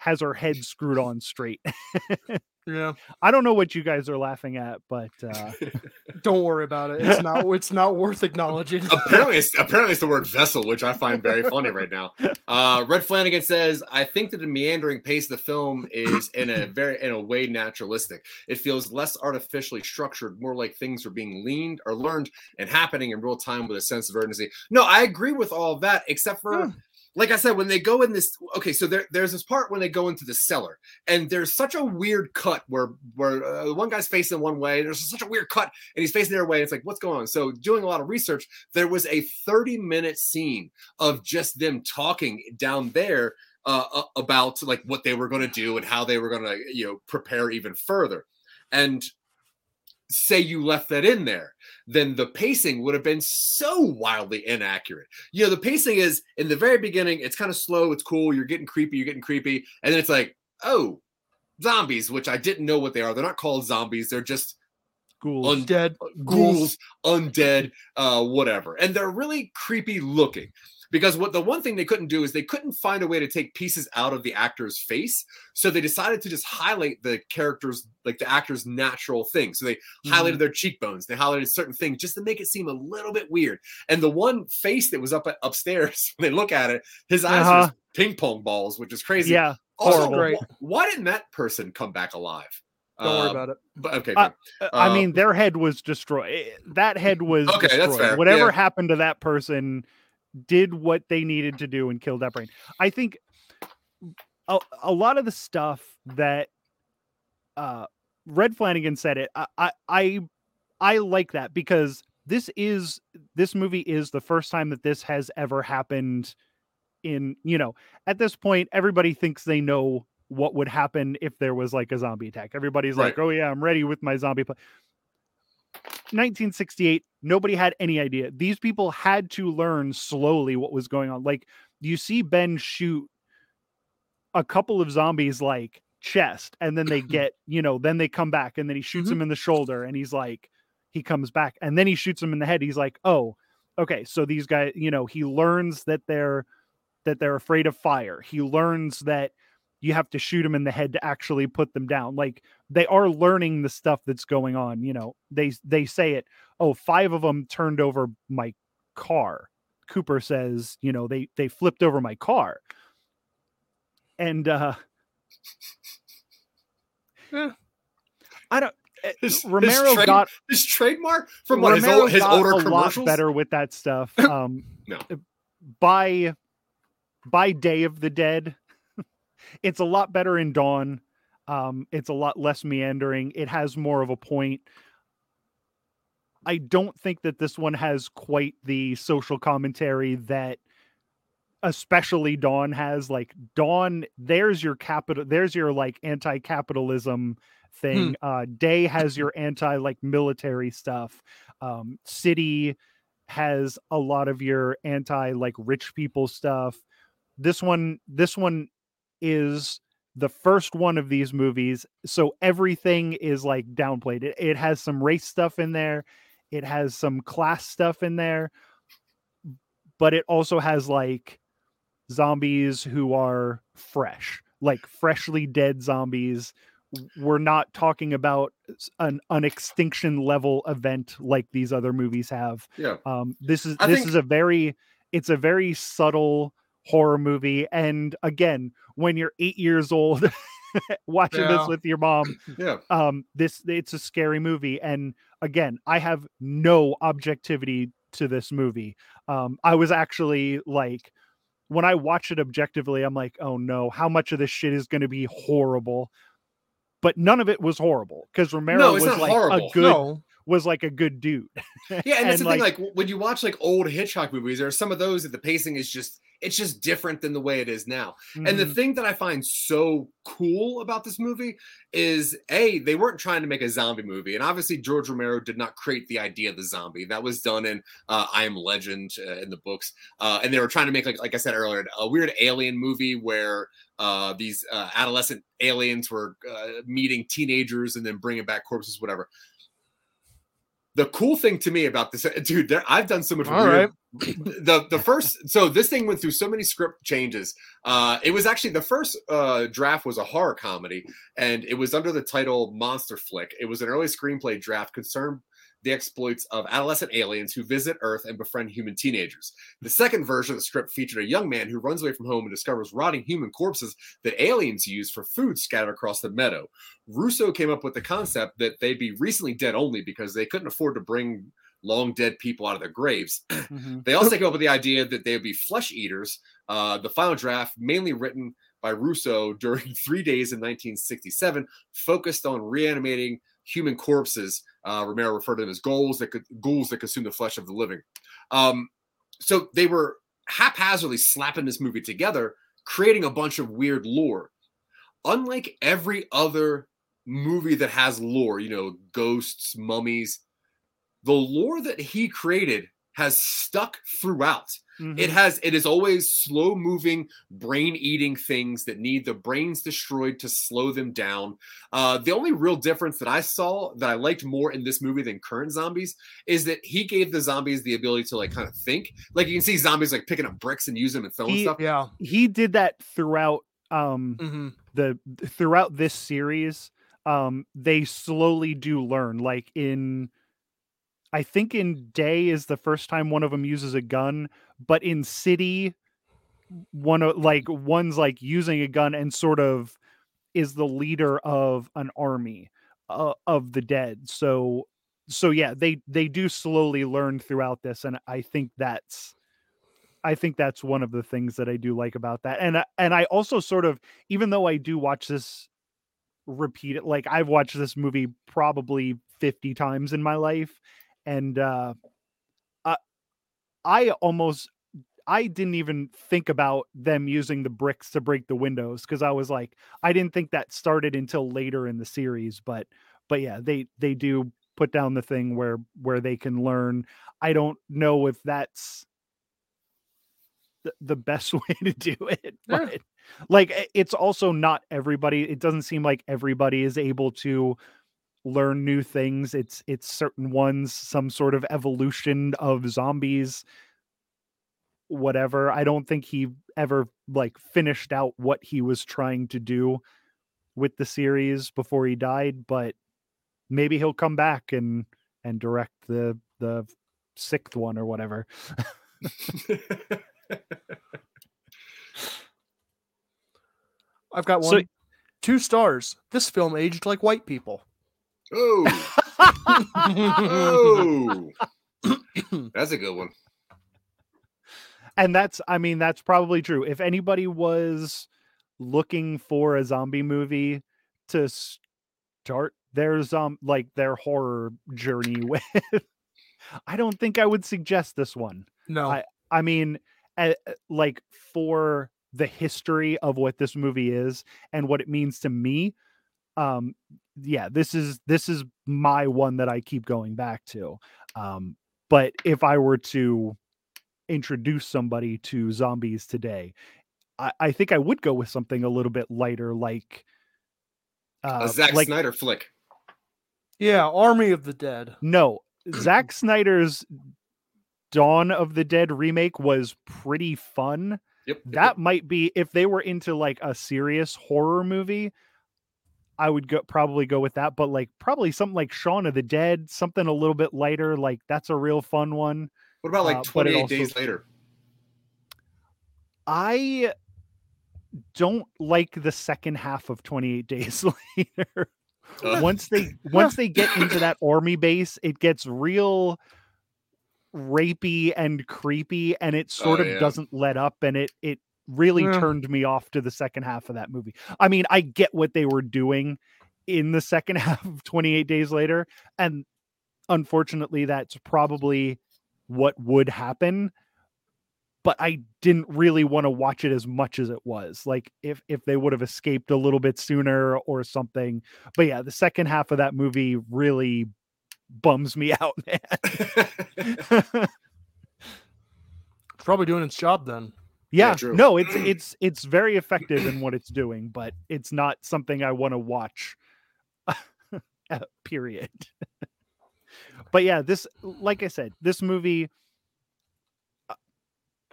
Speaker 8: has her head screwed on straight.
Speaker 9: Yeah.
Speaker 8: I don't know what you guys are laughing at, but uh,
Speaker 9: Don't worry about it. It's not it's not worth acknowledging.
Speaker 7: apparently, it's, apparently it's the word vessel, which I find very funny right now. Uh, Red Flanagan says, "I think that the meandering pace of the film is in a very, in a way, naturalistic. It feels less artificially structured, more like things are being leaned or learned and happening in real time with a sense of urgency." No, I agree with all of that, except for. Like I said, when they go in this, okay, so there, there's this part when they go into the cellar, and there's such a weird cut where where uh, one guy's facing one way, there's such a weird cut, and he's facing their way. And it's like, what's going on? So, doing a lot of research, there was a 30 minute scene of just them talking down there uh, about like what they were going to do and how they were going to, you know, prepare even further. And say you left that in there, then the pacing would have been so wildly inaccurate. You know, the pacing is in the very beginning, it's kind of slow, it's cool, you're getting creepy, you're getting creepy, and then it's like, oh, zombies, which I didn't know what they are. They're not called zombies, they're just
Speaker 8: ghouls.
Speaker 7: un-
Speaker 9: Dead
Speaker 7: ghouls, undead, uh, whatever. And they're really creepy looking. Because what the one thing they couldn't do is they couldn't find a way to take pieces out of the actor's face. So they decided to just highlight the characters, like the actor's natural thing So they highlighted their cheekbones, they highlighted certain things just to make it seem a little bit weird. And the one face that was up upstairs, when they look at it, his eyes
Speaker 8: Uh-huh.
Speaker 7: are ping pong balls, which is crazy.
Speaker 8: Yeah,
Speaker 7: Also,
Speaker 8: horrible.
Speaker 9: Great.
Speaker 7: wh- why didn't that person come back alive?
Speaker 9: Don't worry
Speaker 7: Uh,
Speaker 9: about it.
Speaker 7: But okay,
Speaker 8: Uh. Uh, I mean, their head was destroyed. That head was
Speaker 7: Okay, that's
Speaker 8: destroyed.
Speaker 7: fair,
Speaker 8: Whatever
Speaker 7: yeah.
Speaker 8: happened to that person did what they needed to do and killed that brain. I think a, a lot of the stuff that uh, Red Flanagan said it. I, I I I like that because this is this movie is the first time that this has ever happened. In you know, at this point, everybody thinks they know what would happen if there was like a zombie attack. Everybody's like, "Oh yeah, I'm ready with my zombie." Pl-. 1968, nobody had any idea. These people had to learn slowly what was going on. Like you see Ben shoot a couple of zombies like chest and then they get, you know, then they come back and then he shoots mm-hmm. him in the shoulder and he's like he comes back and then he shoots him in the head. He's like, "Oh, okay, so these guys, you know, he learns that they're that they're afraid of fire. He learns that you have to shoot them in the head to actually put them down. Like they are learning the stuff that's going on. You know, they they say it. Oh, five of them turned over my car. Cooper says, you know, they they flipped over my car. And uh
Speaker 9: Yeah.
Speaker 8: I don't. eh,
Speaker 7: His- his
Speaker 8: Romero
Speaker 7: trade-
Speaker 8: got
Speaker 7: his trademark from what his,
Speaker 8: Romero
Speaker 7: old, his
Speaker 8: got
Speaker 7: older
Speaker 8: a lot
Speaker 7: commercials.
Speaker 8: better with that stuff. Um,
Speaker 7: No.
Speaker 8: by by Day of the Dead, it's a lot better in Dawn. Um, it's a lot less meandering. It has more of a point. I don't think that this one has quite the social commentary that especially Dawn has. Like Dawn, there's your capital, there's your like anti-capitalism thing. Uh Day has your anti like military stuff. Um City has a lot of your anti like rich people stuff. This one, this one is the first one of these movies, so everything is like downplayed. It, it has some race stuff in there, it has some class stuff in there, but it also has like zombies who are fresh, like freshly dead zombies. We're not talking about an, an extinction level event like these other movies have
Speaker 7: Yeah.
Speaker 8: um this is
Speaker 7: I
Speaker 8: this
Speaker 7: think-
Speaker 8: is a very it's a very subtle horror movie and again when you're eight years old watching
Speaker 9: Yeah.
Speaker 8: this with your mom
Speaker 7: Yeah.
Speaker 8: um this it's a scary movie and again i have no objectivity to this movie um i was actually like when i watch it objectively i'm like oh no how much of this shit is going to be horrible but none of it was horrible because romero
Speaker 7: No,
Speaker 8: was like
Speaker 7: horrible.
Speaker 8: a good
Speaker 9: No.
Speaker 8: Was like a good dude
Speaker 7: Yeah, and that's
Speaker 8: And,
Speaker 7: the thing. Like when you watch like old Hitchcock movies, there are some of those that the pacing is just it's just different than the way it is now. And the
Speaker 8: Mhm.
Speaker 7: thing that I find so cool about this movie is a they weren't trying to make a zombie movie, and obviously George Romero did not create the idea of the zombie. That was done in uh, I Am Legend uh, in the books, uh, and they were trying to make like like I said earlier a weird alien movie where uh, these uh, adolescent aliens were uh, meeting teenagers and then bringing back corpses, whatever. The cool thing to me about this, dude, there, I've done so much.
Speaker 9: All
Speaker 7: weird, the the first, so this thing went through so many script changes. Uh, it was actually the first uh, draft was a horror comedy, and it was under the title Monster Flick. It was an early screenplay draft concerned the exploits of adolescent aliens who visit Earth and befriend human teenagers. The second version of the script featured a young man who runs away from home and discovers rotting human corpses that aliens use for food scattered across the meadow. Russo came up with the concept that they'd be recently dead only because they couldn't afford to bring long dead people out of their graves.
Speaker 8: Mhm.
Speaker 7: They also came up with the idea that they would be flesh eaters. Uh, the final draft, mainly written by Russo during three days in 1967, focused on reanimating human corpses. Uh, Romero referred to them as ghouls that could ghouls that consume the flesh of the living. Um, so they were haphazardly slapping this movie together, creating a bunch of weird lore. Unlike every other movie that has lore, you know, ghosts, mummies, the lore that he created has stuck throughout.
Speaker 8: Mhm.
Speaker 7: It has it is always slow moving, brain eating things that need the brains destroyed to slow them down. Uh, the only real difference that I saw that I liked more in this movie than current zombies is that he gave the zombies the ability to like kind of think. Like you can see zombies like picking up bricks and using them and throwing
Speaker 8: He-
Speaker 7: stuff.
Speaker 9: Yeah.
Speaker 8: he did that throughout um
Speaker 9: hmm
Speaker 8: the throughout this series um they slowly do learn like in i think in day is the first time one of them uses a gun but in city one of like one's like using a gun and sort of is the leader of an army uh, of the dead so so yeah they they do slowly learn throughout this and i think that's I think that's one of the things that I do like about that. And and I also sort of even though I do watch this repeat it like I've watched this movie probably 50 times in my life and uh I I almost I didn't even think about them using the bricks to break the windows because I was like I didn't think that started until later in the series but but yeah they they do put down the thing where where they can learn I don't know if that's the, the best way to do it
Speaker 9: Yeah.
Speaker 8: like it's also not everybody it doesn't seem like everybody is able to learn new things it's it's certain ones some sort of evolution of zombies whatever i don't think he ever like finished out what he was trying to do with the series before he died but maybe he'll come back and and direct the the sixth one or whatever
Speaker 9: I've got
Speaker 8: So-
Speaker 9: one. Two stars. This film aged like white people.
Speaker 7: Oh, oh, that's a good one.
Speaker 8: and that's i mean that's probably true if anybody was looking for a zombie movie to start their um like their horror journey with i don't think i would suggest this one
Speaker 9: No.
Speaker 8: I- i mean uh, uh, like for the history of what this movie is and what it means to me um yeah this is this is my one that i keep going back to um but if i were to introduce somebody to zombies today i, I think i would go with something a little bit lighter like uh
Speaker 7: A Zack
Speaker 8: like
Speaker 7: Snyder flick.
Speaker 9: yeah, Army of the Dead.
Speaker 8: no Zack Snyder's Dawn of the Dead remake was pretty fun.
Speaker 7: Yep. yep,
Speaker 8: That might be if they were into like a serious horror movie, I would go probably go with that. But like probably something like Shaun of the Dead, something a little bit lighter, like that's a real fun one.
Speaker 7: What about like
Speaker 8: uh,
Speaker 7: 28
Speaker 8: also-
Speaker 7: days later?
Speaker 8: I don't like the second half of 28 Days Later.
Speaker 7: Uh,
Speaker 8: once they once they get into that army base, it gets real rapey and creepy and it sort
Speaker 7: Oh,
Speaker 8: of
Speaker 7: yeah.
Speaker 8: doesn't let up and it it really
Speaker 9: Yeah.
Speaker 8: turned me off to the second half of that movie. I mean, I get what they were doing in the second half of 28 Days Later and unfortunately that's probably what would happen but I didn't really want to watch it as much as it was. Like if if they would have escaped a little bit sooner or something. But yeah, the second half of that movie really bums me out, man.
Speaker 9: It's probably doing its job then.
Speaker 8: Yeah,
Speaker 7: true.
Speaker 8: no, it's it's it's very effective in what it's doing, but it's not something I want to watch. uh, period. but yeah, this like I said, this movie uh,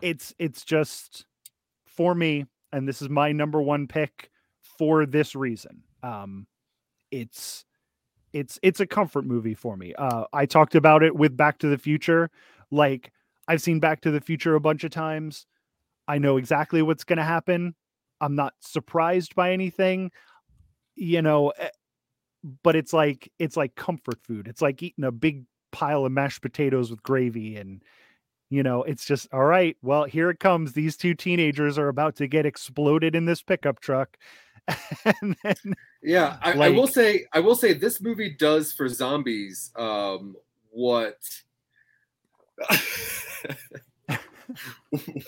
Speaker 8: it's it's just for me and this is my number one pick for this reason. Um it's it's it's a comfort movie for me. Uh I talked about it with Back to the Future. Like I've seen Back to the Future a bunch of times. I know exactly what's going to happen. I'm not surprised by anything. You know, eh, but it's like it's like comfort food. It's like eating a big pile of mashed potatoes with gravy and you know, it's just all right. Well, here it comes. These two teenagers are about to get exploded in this pickup truck. and then
Speaker 7: Yeah, I, I will say, I will say, this movie does for zombies um, what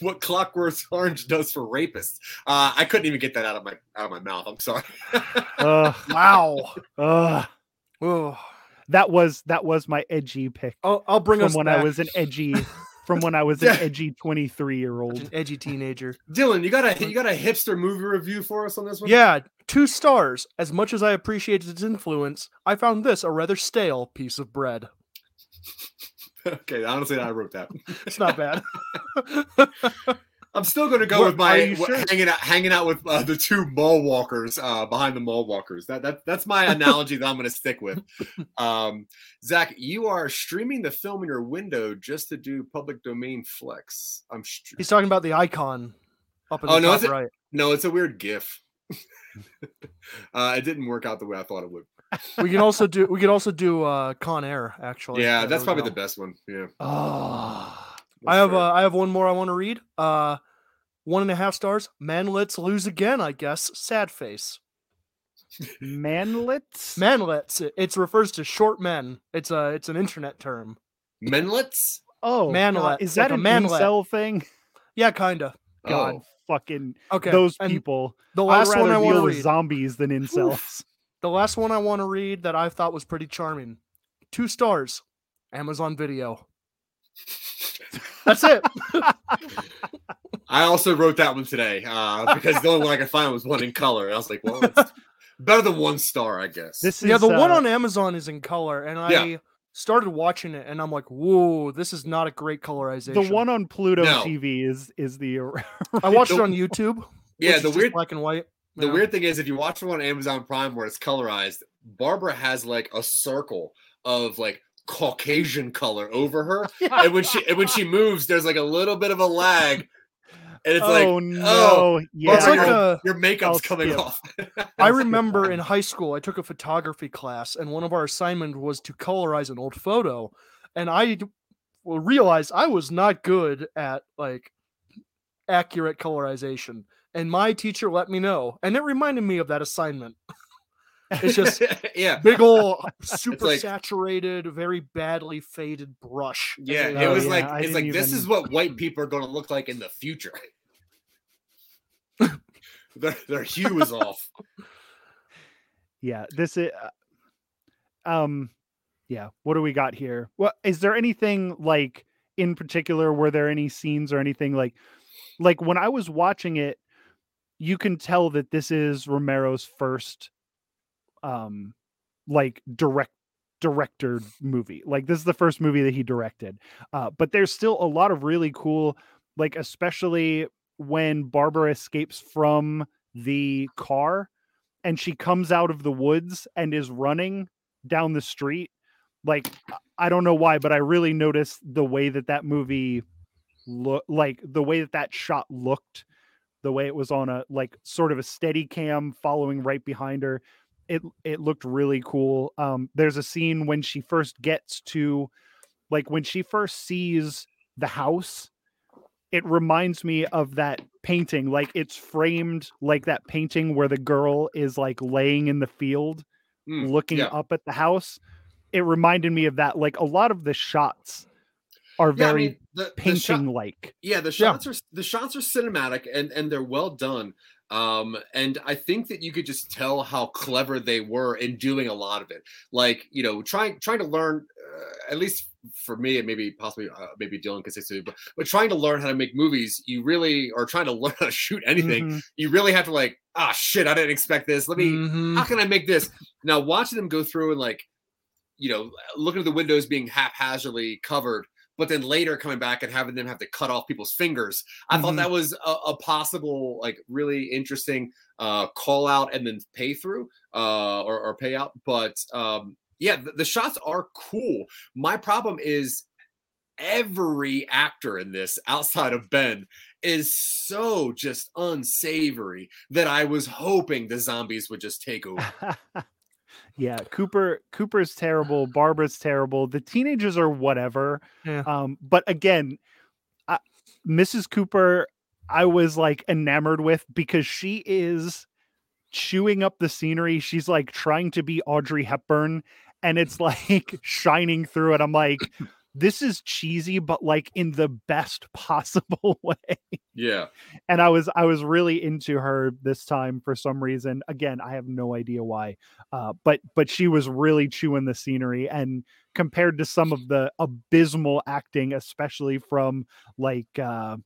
Speaker 7: what Clockwork Orange does for rapists. Uh, I couldn't even get that out of my out of my mouth. I'm sorry.
Speaker 8: uh,
Speaker 9: Wow.
Speaker 8: uh,
Speaker 9: Ugh.
Speaker 8: that was that was my edgy pick
Speaker 9: I'll, I'll bring
Speaker 8: from
Speaker 9: us
Speaker 8: when
Speaker 9: back.
Speaker 8: I was an edgy from when I was an edgy 23 year old,
Speaker 9: an edgy teenager.
Speaker 7: Dylan, you got a you got a hipster movie review for us on this one?
Speaker 9: Yeah, two stars. As much as I appreciated its influence, I found this a rather stale piece of bread.
Speaker 7: Okay, honestly, I wrote that.
Speaker 9: It's not bad.
Speaker 7: I'm still going to go
Speaker 8: What-
Speaker 7: with my
Speaker 8: are you
Speaker 7: wh-
Speaker 8: sure?
Speaker 7: hanging out hanging out with uh, the two mall walkers uh, behind the mall walkers. That that that's my analogy that I'm going to stick with. Um, Zach, you are streaming the film in your window just to do public domain flex. I'm
Speaker 9: He's talking about the icon up in
Speaker 7: Oh,
Speaker 9: the
Speaker 7: no,
Speaker 9: top
Speaker 7: is it-
Speaker 9: right.
Speaker 7: no, it's a weird GIF. uh, it didn't work out the way I thought it would.
Speaker 9: We can also do we can also do uh Con Air actually.
Speaker 7: yeah,
Speaker 9: There
Speaker 7: that's probably
Speaker 9: go.
Speaker 7: the best one. Yeah,
Speaker 8: Oh,
Speaker 9: I have uh, I have one more I want to read. Uh one and a half stars. Man, let's lose again, I guess. Sad face.
Speaker 8: manlets.
Speaker 9: Manlets. It it's refers to short men. It's a it's an internet term.
Speaker 7: Menlets.
Speaker 8: oh,
Speaker 9: manlet,
Speaker 8: God, is
Speaker 9: like
Speaker 8: that
Speaker 9: a
Speaker 8: an
Speaker 9: manlet.
Speaker 8: incel thing?
Speaker 9: Yeah, kinda.
Speaker 8: God,
Speaker 7: Oh.
Speaker 8: fucking
Speaker 9: Okay.
Speaker 8: those
Speaker 9: and
Speaker 8: people.
Speaker 9: The
Speaker 8: I'd
Speaker 9: last one I want
Speaker 8: deal
Speaker 9: to
Speaker 8: with
Speaker 9: read.
Speaker 8: zombies than incels.
Speaker 9: The last one I want to read that I thought was pretty charming. Two stars. Amazon Video. That's it.
Speaker 7: I also wrote that one today uh, because the only one I could find was one in color. I was like, well, it's better than one star, I guess.
Speaker 8: This
Speaker 9: yeah,
Speaker 8: is
Speaker 9: the one
Speaker 8: uh,
Speaker 9: on Amazon is in color, and I
Speaker 7: Yeah.
Speaker 9: started watching it, and I'm like, "Whoa, this is not a great colorization."
Speaker 8: the one on Pluto
Speaker 7: No.
Speaker 8: TV is is the
Speaker 9: I watched it on YouTube.
Speaker 7: yeah, the weird
Speaker 9: black and white.
Speaker 7: The
Speaker 9: Yeah.
Speaker 7: weird thing is if you watch the one on Amazon Prime where it's colorized, Barbara has like a circle of like Caucasian color over her, and when she and when she moves, there's like a little bit of a lag, and it's like,
Speaker 8: oh, oh no,
Speaker 7: oh,
Speaker 8: yeah,
Speaker 9: It's like
Speaker 7: your,
Speaker 9: a-
Speaker 7: your makeup's
Speaker 8: I'll
Speaker 7: coming
Speaker 8: skip.
Speaker 7: off.
Speaker 9: I remember in high school, I took a photography class, and one of our assignment was to colorize an old photo, and I well, realized I was not good at like accurate colorization, and my teacher let me know, and it reminded me of that assignment. It's just
Speaker 7: yeah.
Speaker 9: big old super
Speaker 7: like-
Speaker 9: saturated, very badly faded brush.
Speaker 7: Yeah, it
Speaker 8: Oh,
Speaker 7: was
Speaker 8: yeah,
Speaker 7: like
Speaker 8: I
Speaker 7: it's like
Speaker 8: didn't
Speaker 7: this is what white people are going to look like in the future. their their hue is off.
Speaker 8: yeah. This is uh, um, yeah. What do we got here? well is there anything like in particular? Were there any scenes or anything like like when I was watching it? You can tell that this is Romero's first um like direct director movie. Like this is the first movie that he directed uh but there's still a lot of really cool like especially when barbara escapes from the car and she comes out of the woods and is running down the street. Like I- don't know why but i really noticed the way that that movie look like the way that that shot looked the way it was on a like sort of a steady cam following right behind her it it looked really cool um there's a scene when she first gets to like when she first sees the house it reminds me of that painting like it's framed like that painting where the girl is like laying in the field
Speaker 7: Mm,
Speaker 8: looking
Speaker 7: yeah.
Speaker 8: up at the house it reminded me of that like a lot of the shots are
Speaker 7: Yeah, I
Speaker 8: very
Speaker 7: mean, the,
Speaker 8: painting like
Speaker 7: yeah, the
Speaker 9: Yeah.
Speaker 7: shots are the shots are cinematic and and they're well done. Um, and I think that you could just tell how clever they were in doing a lot of it. Like you know, trying trying to learn uh, at least for me and maybe possibly uh, maybe Dylan can say so, but but trying to learn how to make movies, you really or trying to learn how to shoot anything,
Speaker 8: Mhm.
Speaker 7: you really have to like ah shit, I didn't expect this. Let me
Speaker 9: Mhm.
Speaker 7: how can I make this? Now watching them go through and like, you know, looking at the windows being haphazardly covered, but then later coming back and having them have to cut off people's fingers. I thought
Speaker 9: Mhm.
Speaker 7: that was a, a possible, like, really interesting uh, call out and then pay through uh, or, or payout. But um, yeah, the, the shots are cool. My problem is every actor in this outside of Ben is so just unsavory that I was hoping the zombies would just take over.
Speaker 8: yeah, Cooper Cooper's terrible, Barbara's terrible. The teenagers are whatever.
Speaker 9: Yeah.
Speaker 8: Um, but again, I, Mrs. Cooper, I was like enamored with because she is chewing up the scenery. She's like trying to be Audrey Hepburn, and it's like shining through And I'm like, this is cheesy, but like in the best possible way
Speaker 7: Yeah.
Speaker 8: and I was I was really into her this time for some reason. Again, I have no idea why, uh, but but she was really chewing the scenery, and compared to some of the abysmal acting, especially from like uh,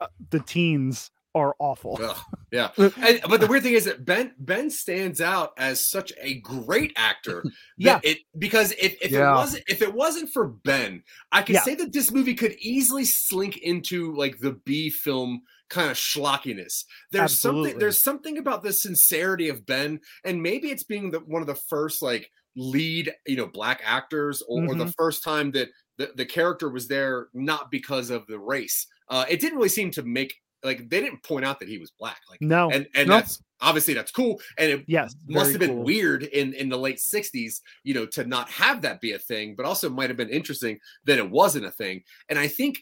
Speaker 8: uh, the teens, are awful.
Speaker 7: Ugh, yeah. And, but the weird thing is that Ben Ben stands out as such a great actor.
Speaker 8: Yeah.
Speaker 7: It because if, if it wasn't if it wasn't for Ben, I could
Speaker 8: Yeah.
Speaker 7: say that this movie could easily slink into like the B film kind of schlockiness. There's something there's something about the sincerity of Ben, and maybe it's being the one of the first like lead, you know, black actors, or, or the
Speaker 8: Mhm.
Speaker 7: first time that the, the character was there not because of the race. Uh, it didn't really seem to make like they didn't point out that he was black. Like
Speaker 8: No,
Speaker 7: and and
Speaker 9: No.
Speaker 7: that's obviously that's cool and it
Speaker 8: yes,
Speaker 7: must have been
Speaker 8: cool.
Speaker 7: weird in in the late 60s you know to not have that be a thing but also might have been interesting that it wasn't a thing and i think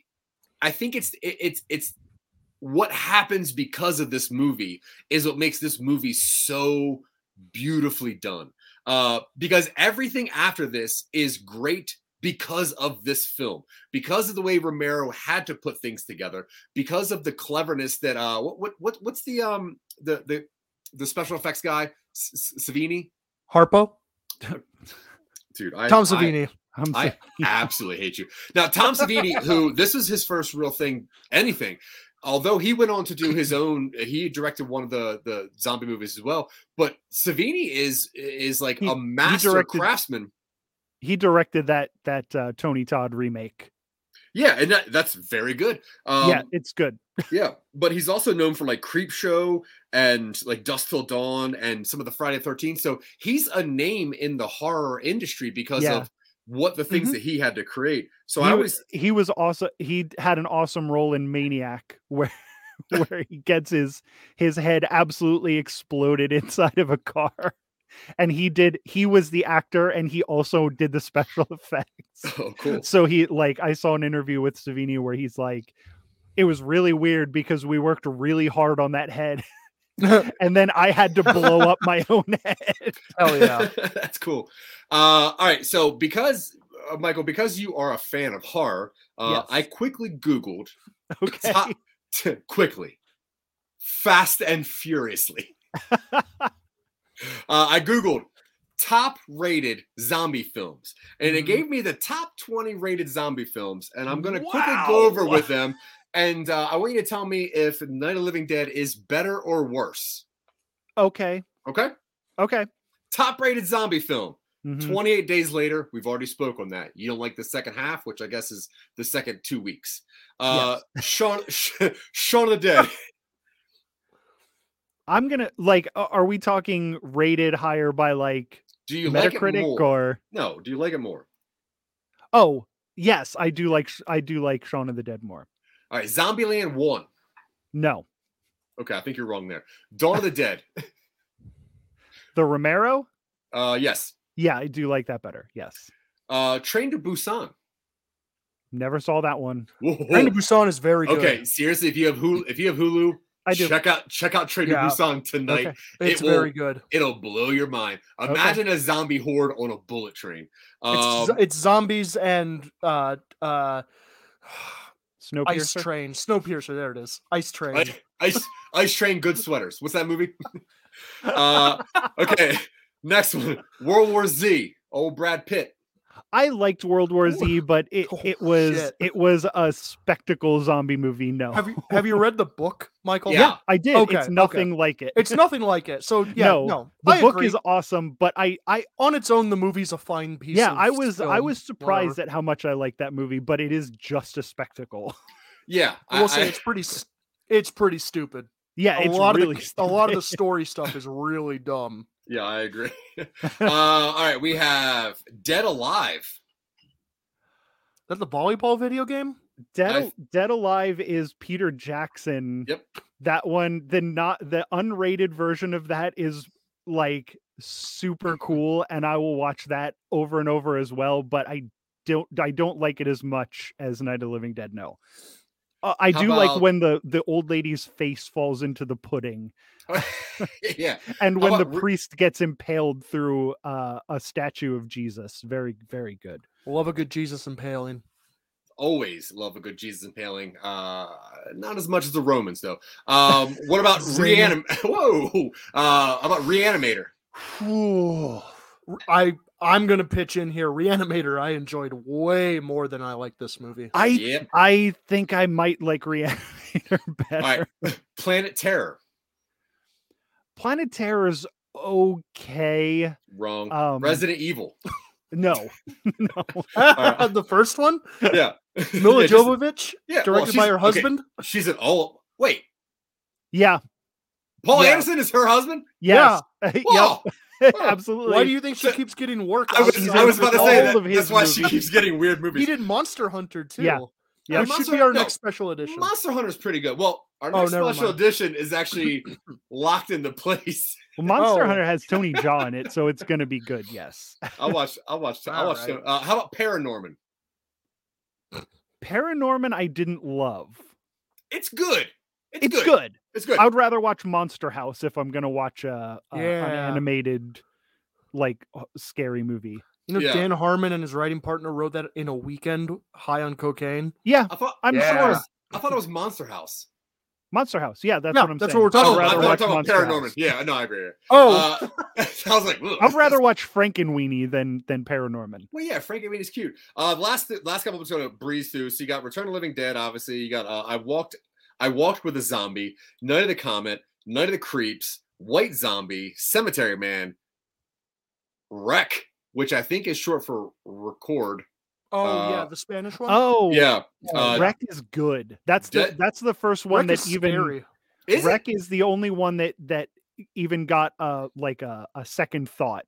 Speaker 7: i think it's it, it's it's what happens because of this movie is what makes this movie so beautifully done uh because everything after this is great because of this film because of the way romero had to put things together because of the cleverness that uh what what, what what's the um the the the special effects guy? Savini?
Speaker 9: Harpo,
Speaker 7: dude I,
Speaker 9: Tom Savini.
Speaker 8: I'm
Speaker 7: I, absolutely hate you. Now tom savini who this was his first real thing anything. Although he went on to do his own he directed one of the the zombie movies as well but savini is is like
Speaker 8: He-
Speaker 7: a master
Speaker 8: directed-
Speaker 7: craftsman
Speaker 8: he directed that that uh, Tony Todd remake.
Speaker 7: yeah and that, that's very good um
Speaker 8: yeah, it's good.
Speaker 7: Yeah, but he's also known for like Creep Show and like Dusk Till Dawn and some of the Friday Thirteenth. So he's a name in the horror industry because
Speaker 8: Yeah.
Speaker 7: of what the things
Speaker 8: Mhm.
Speaker 7: that he had to create. So
Speaker 8: he
Speaker 7: I
Speaker 8: was
Speaker 7: always
Speaker 8: he was also he had an awesome role in Maniac where where he gets his his head absolutely exploded inside of a car. And he did he was the actor and he also did the special effects.
Speaker 7: oh cool.
Speaker 8: So he like I saw an interview with Savini where he's like it was really weird because we worked really hard on that head and then I had to blow up my own head.
Speaker 9: Hell yeah.
Speaker 7: That's cool. Uh, all right, so because uh, Michael, because you are a fan of horror, uh,
Speaker 8: Yes.
Speaker 7: I quickly Googled
Speaker 8: Okay.
Speaker 7: top quickly, fast and furiously. Uh, I Googled top rated zombie films, and it
Speaker 8: Mhm.
Speaker 7: gave me the top 20 rated zombie films. And I'm going to quickly go over with them. And uh, I want you to tell me if Night of the Living Dead is better or worse.
Speaker 8: Okay.
Speaker 7: Okay.
Speaker 8: Okay.
Speaker 7: Top rated zombie film.
Speaker 8: Mhm.
Speaker 7: 28 days later, we've already spoke on that. You don't like the second half, which I guess is the second two weeks. Uh, Shaun, Shaun of the Dead.
Speaker 8: I'm gonna like. Are we talking rated higher by like
Speaker 7: Do you like it
Speaker 8: Metacritic
Speaker 7: more?
Speaker 8: or?
Speaker 7: No, do you like it more?
Speaker 8: Oh, yes, I do like. I do like Shaun of the Dead more.
Speaker 7: All right, Zombieland 1.
Speaker 8: No,
Speaker 7: Okay, I think you're wrong there. Dawn of the Dead.
Speaker 8: the Romero.
Speaker 7: Uh, yes.
Speaker 8: Yeah, I do like that better. Yes,
Speaker 7: Uh, Train to Busan.
Speaker 8: never saw that one.
Speaker 7: Whoa.
Speaker 9: Train to Busan is very good.
Speaker 7: Okay, seriously, if you have Hulu, if you have Hulu,
Speaker 8: I do.
Speaker 7: check out check out Train
Speaker 9: Yeah.
Speaker 7: to Busan tonight.
Speaker 8: Okay.
Speaker 9: It's
Speaker 7: It will-
Speaker 9: very good.
Speaker 7: It'll blow your mind.
Speaker 8: Okay.
Speaker 7: Imagine a zombie horde on a bullet train.
Speaker 9: It's,
Speaker 7: Um,
Speaker 9: zo- it's zombies and uh uh ice
Speaker 8: Snowpiercer.
Speaker 9: train, Snowpiercer. There it is. Ice train.
Speaker 7: Ice, ice, ice train, good sweaters. What's that movie? uh, okay, next one. World War Z. Old Brad Pitt.
Speaker 8: I liked World War Z, but it,
Speaker 9: Oh,
Speaker 8: it was
Speaker 9: shit.
Speaker 8: it was a spectacle zombie movie. No,
Speaker 9: Have you have you read the book, Michael?
Speaker 7: Yeah.
Speaker 8: I did.
Speaker 9: Okay,
Speaker 8: it's
Speaker 9: okay.
Speaker 8: nothing like it.
Speaker 9: It's nothing like it. So yeah,
Speaker 8: no,
Speaker 9: no.
Speaker 8: the
Speaker 9: I
Speaker 8: book
Speaker 9: agree.
Speaker 8: is awesome, but I I
Speaker 9: on its own. The movie's a fine piece.
Speaker 8: yeah
Speaker 9: of
Speaker 8: I was I was surprised
Speaker 9: whatever.
Speaker 8: at how much I liked that movie, but it is just a spectacle.
Speaker 7: Yeah,
Speaker 9: I will say
Speaker 7: I-
Speaker 9: it's pretty. It's pretty stupid.
Speaker 8: yeah,
Speaker 9: a
Speaker 8: it's
Speaker 9: lot
Speaker 8: really
Speaker 9: of the, a lot of the story stuff is really dumb.
Speaker 7: Yeah, I agree. uh, all right, we have Dead Alive.
Speaker 9: Is that the volleyball video game?
Speaker 8: Dead,
Speaker 7: I-
Speaker 8: Al- Dead Alive is Peter Jackson.
Speaker 7: Yep.
Speaker 8: That one, the not the unrated version of that is like super cool, and I will watch that over and over as well. But I don't, I don't like it as much as Night of the Living Dead. No, uh, I
Speaker 7: How
Speaker 8: do like when the the old lady's face falls into the pudding,
Speaker 7: yeah,
Speaker 8: and
Speaker 7: How
Speaker 8: when the
Speaker 7: about re-
Speaker 8: priest gets impaled through uh, a statue of Jesus. Very, very good.
Speaker 9: Love a good Jesus impaling.
Speaker 7: always love a good Jesus impaling. Uh, not as much as the Romans though. Um, what about
Speaker 9: Zing.
Speaker 7: reanim? Whoa, uh, about Reanimator?
Speaker 9: Whew. I I'm gonna pitch in here. Reanimator, I enjoyed way more than I like this movie.
Speaker 8: I
Speaker 7: Yep.
Speaker 8: I think I might like Reanimator better.
Speaker 7: All right, Planet Terror.
Speaker 8: Planet Terror is okay.
Speaker 7: Wrong.
Speaker 8: Um,
Speaker 7: Resident Evil.
Speaker 8: No, no.
Speaker 7: right.
Speaker 9: the first one,
Speaker 7: Yeah.
Speaker 9: Mila
Speaker 7: Yeah,
Speaker 9: Jovovich,
Speaker 7: yeah,
Speaker 9: directed
Speaker 7: she's-
Speaker 9: by her
Speaker 7: okay,
Speaker 9: husband.
Speaker 7: She's an oh wait.
Speaker 8: Yeah.
Speaker 7: Paul
Speaker 8: Yeah.
Speaker 7: Anderson is her husband.
Speaker 8: Yes.
Speaker 7: Whoa.
Speaker 8: yep. Absolutely.
Speaker 9: Why do you think she keeps getting work?
Speaker 7: I was,
Speaker 8: He's
Speaker 7: I was about to
Speaker 8: all
Speaker 7: say
Speaker 8: of
Speaker 7: that.
Speaker 8: his
Speaker 7: That's why she
Speaker 8: movies.
Speaker 7: keeps getting weird movies.
Speaker 9: He did Monster Hunter too.
Speaker 8: Yeah. Yeah.
Speaker 9: Which
Speaker 7: Monster-
Speaker 9: should be our
Speaker 7: no,
Speaker 9: next special edition.
Speaker 7: Monster Hunter's pretty good. Well, our
Speaker 9: Oh,
Speaker 7: next
Speaker 9: never
Speaker 7: special
Speaker 9: mind.
Speaker 7: edition is actually locked into place.
Speaker 8: Well, Monster
Speaker 9: Oh.
Speaker 8: Hunter has Tony Jaa in it, so it's going to be good. Yes.
Speaker 7: I'll watch. I'll watch. I'll watch.
Speaker 9: Alright.
Speaker 7: Uh, how about Paranorman?
Speaker 8: Paranorman, I didn't love.
Speaker 7: It's good. It's,
Speaker 8: It's
Speaker 7: good.
Speaker 8: good.
Speaker 7: It's good.
Speaker 8: I would rather watch Monster House if I'm going to watch a, a an animated, like scary movie.
Speaker 9: You know,
Speaker 7: Yeah.
Speaker 9: Dan Harmon and his writing partner wrote that in a weekend, high on cocaine.
Speaker 8: Yeah,
Speaker 7: I thought.
Speaker 8: I'm
Speaker 7: I thought it
Speaker 8: sure.
Speaker 7: was- I thought it was Monster House.
Speaker 8: Monster House. Yeah, that's
Speaker 9: Yeah,
Speaker 8: what I'm
Speaker 9: that's
Speaker 8: saying.
Speaker 9: what we're talking
Speaker 7: Oh,
Speaker 8: I'd
Speaker 7: I
Speaker 8: rather
Speaker 7: thought you were
Speaker 8: watch
Speaker 7: talking about
Speaker 8: Monster
Speaker 7: Paranorman.
Speaker 8: House.
Speaker 7: Yeah, no, I agree.
Speaker 9: Oh,
Speaker 7: Uh, I was like, Ugh.
Speaker 8: I'd rather watch Frankenweenie than than Paranorman.
Speaker 7: Well, yeah, Frank. I mean, cute. Uh, the last the last couple of going to breeze through. So you got Return of the Living Dead. Obviously, you got uh, I walked. I walked with a zombie. Night of the Comet. Night of the Creeps. White Zombie. Cemetery Man. Wreck, which I think is short for record.
Speaker 9: oh yeah,
Speaker 7: uh,
Speaker 9: the Spanish one.
Speaker 8: Oh,
Speaker 7: Yeah. Uh,
Speaker 8: Wreck is good. That's the
Speaker 7: Dead-
Speaker 8: that's the first one
Speaker 9: Wreck
Speaker 8: that
Speaker 9: is
Speaker 8: even
Speaker 9: scary.
Speaker 7: is
Speaker 8: Wreck
Speaker 7: it?
Speaker 8: is the only one that that even got uh like a, a second thought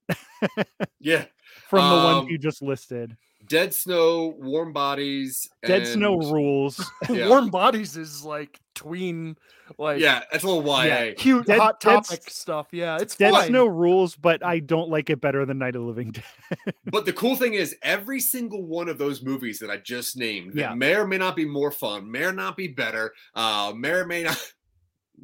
Speaker 7: Yeah.
Speaker 8: from the
Speaker 7: Um,
Speaker 8: ones you just listed.
Speaker 7: Dead Snow. Warm Bodies.
Speaker 8: Dead Snow rules.
Speaker 7: yeah.
Speaker 9: Warm Bodies is like tween, like
Speaker 7: Yeah, that's a little YA.
Speaker 9: cute
Speaker 8: Dead-
Speaker 9: hot
Speaker 8: Dead
Speaker 9: topic stuff. Yeah, it's
Speaker 8: Dead
Speaker 9: fine.
Speaker 8: Snow rules, but I don't like it better than Night of Living Dead.
Speaker 7: But the cool thing is, every single one of those movies that I just named, that
Speaker 8: Yeah.
Speaker 7: may or may not be more fun, may or not be better, uh, may or may not,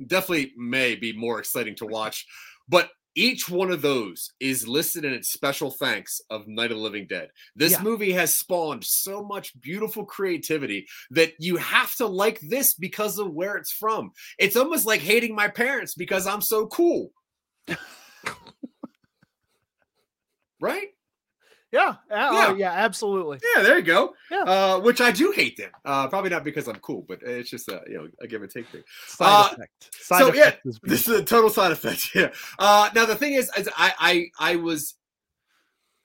Speaker 7: definitely may be more exciting to watch. But each one of those is listed in its special thanks of Night of the Living Dead. This
Speaker 8: Yeah.
Speaker 7: movie has spawned so much beautiful creativity that you have to like this because of where it's from. It's almost like hating my parents because I'm so cool. right?
Speaker 9: Yeah, yeah,
Speaker 7: Yeah.
Speaker 9: oh, yeah, absolutely.
Speaker 7: Yeah, there you go.
Speaker 9: Yeah.
Speaker 7: Uh, which I do hate them. Uh, probably not because I'm cool, but it's just a you know a give and take thing.
Speaker 8: Side
Speaker 7: Uh,
Speaker 8: effect. Side
Speaker 7: so, yeah,
Speaker 8: is
Speaker 7: This is a total side effect. Yeah. Uh, now the thing is, is I I I was.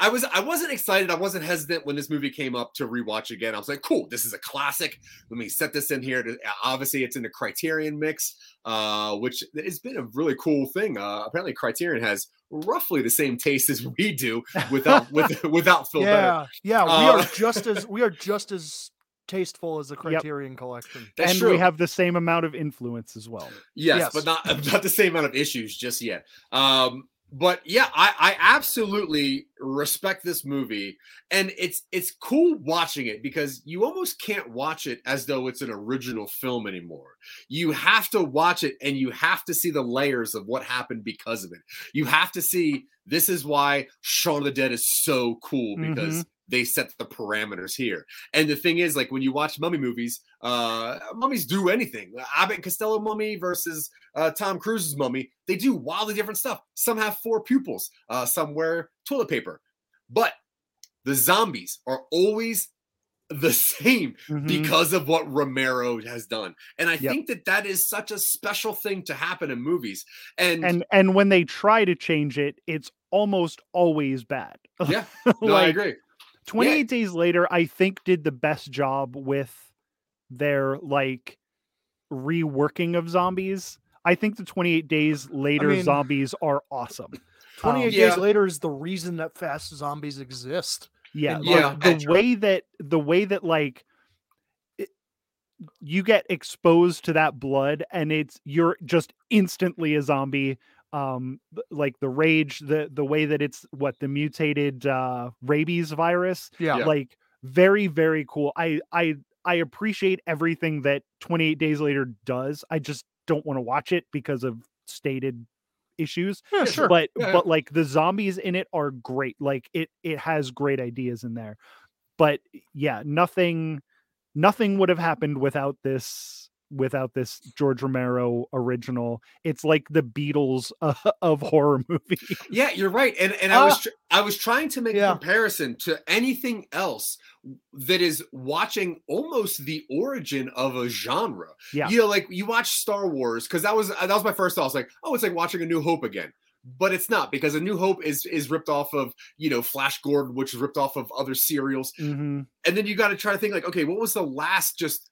Speaker 7: I was I wasn't excited. I wasn't hesitant when this movie came up to rewatch again. I was like, "Cool, this is a classic. Let me set this in here." To, obviously, it's in the Criterion mix, uh, which has been a really cool thing. Uh, apparently, Criterion has roughly the same taste as we do, without with without Phil Better.
Speaker 9: Yeah, yeah, we
Speaker 7: Uh,
Speaker 9: are just as we are just as tasteful as the Criterion Collection.
Speaker 7: That's
Speaker 8: and
Speaker 7: true.
Speaker 8: we have the same amount of influence as well.
Speaker 7: Yes,
Speaker 9: Yes.
Speaker 7: but not not the same amount of issues just yet. Um, but yeah, I, I absolutely respect this movie, and it's it's cool watching it because you almost can't watch it as though it's an original film anymore. You have to watch it, and you have to see the layers of what happened because of it. You have to see this is why Shaun of the Dead is so cool because. Mm-hmm. They set the parameters here, and the thing is, like when you watch mummy movies, uh, mummies do anything. Abbott and Costello mummy versus uh, Tom Cruise's mummy, they do wildly different stuff. Some have four pupils, uh, some wear toilet paper. But the zombies are always the same
Speaker 8: Mhm.
Speaker 7: because of what Romero has done. And I
Speaker 8: Yep.
Speaker 7: think that that is such a special thing to happen in movies. And,
Speaker 8: and and when they try to change it, it's almost always bad.
Speaker 7: yeah, no, I agree.
Speaker 8: 28 days later, I think did the best job with their like reworking of zombies. I think the 28 days later
Speaker 9: mean-
Speaker 8: zombies are awesome.
Speaker 9: 28
Speaker 8: Um,
Speaker 9: days
Speaker 7: Yeah.
Speaker 9: later is the reason that fast zombies exist.
Speaker 8: Yeah,
Speaker 9: And
Speaker 8: like,
Speaker 7: yeah,
Speaker 8: the
Speaker 7: that's
Speaker 8: way that the way that like it- you get exposed to that blood and it's you're just instantly a zombie um like the rage the the way that it's what the mutated uh rabies virus
Speaker 9: Yeah.
Speaker 7: Yeah.
Speaker 8: like very very cool i i i appreciate everything that 28 days later does i just don't want to watch it because of stated issues
Speaker 9: Yeah, sure.
Speaker 8: but
Speaker 7: Yeah, yeah.
Speaker 8: but like the zombies in it are great like it it has great ideas in there but yeah nothing nothing would have happened without this without this george romero original it's like the beatles uh, of horror movie
Speaker 7: Yeah, you're right. And and I was
Speaker 9: Ah.
Speaker 7: tr- I was trying to make
Speaker 9: Yeah.
Speaker 7: a comparison to anything else that is watching almost the origin of a genre.
Speaker 8: Yeah.
Speaker 7: You know, like you watch Star Wars because that was that was my first thought. I was like, oh, it's like watching A New Hope again. But it's not because A New Hope is is ripped off of you know Flash Gordon, which is ripped off of other serials,
Speaker 8: Mhm.
Speaker 7: and then you got to try to think like, okay, what was the last just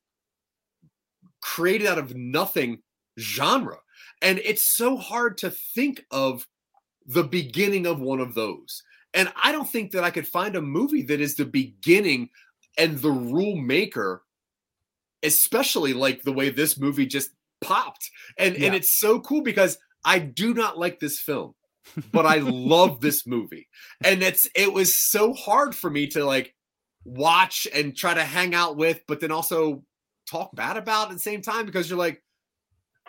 Speaker 7: created out of nothing genre? And it's so hard to think of the beginning of one of those. And I don't think that I could find a movie that is the beginning and the rule maker, especially like the way this movie just popped. And and it's so cool because I do not like this film, but I love this movie. And it's it was so hard for me to like watch and try to hang out with, but then also talk bad about at the same time because you're like,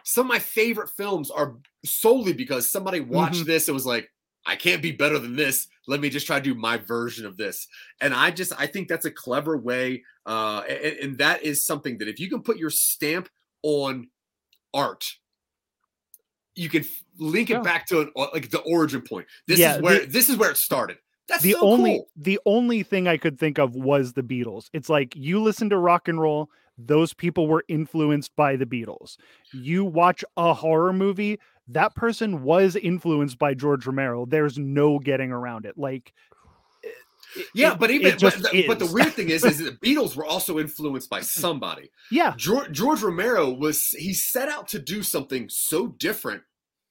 Speaker 7: some of my favorite films are solely because somebody watched this and was like, I can't be better than this. Let me just try to do my version of this. And I just I think that's a clever way. Uh, and, and that is something that if you can put your stamp on art, you can link it
Speaker 8: Yeah.
Speaker 7: back to an, uh, like the origin point. This
Speaker 8: Yeah,
Speaker 7: is where
Speaker 8: the-
Speaker 7: this is where it started. That's
Speaker 8: the
Speaker 7: so
Speaker 8: only
Speaker 7: cool.
Speaker 8: the only thing I could think of was the Beatles. It's like you listen to rock and roll, those people were influenced by the Beatles. You watch a horror movie, that person was influenced by George Romero. There's no getting around it. Like eh,
Speaker 7: Yeah,
Speaker 8: it-
Speaker 7: but even but, the, but the weird thing is, is that the Beatles were also influenced by mm. somebody.
Speaker 8: yeah,
Speaker 7: George, George Romero was he set out to do something so different,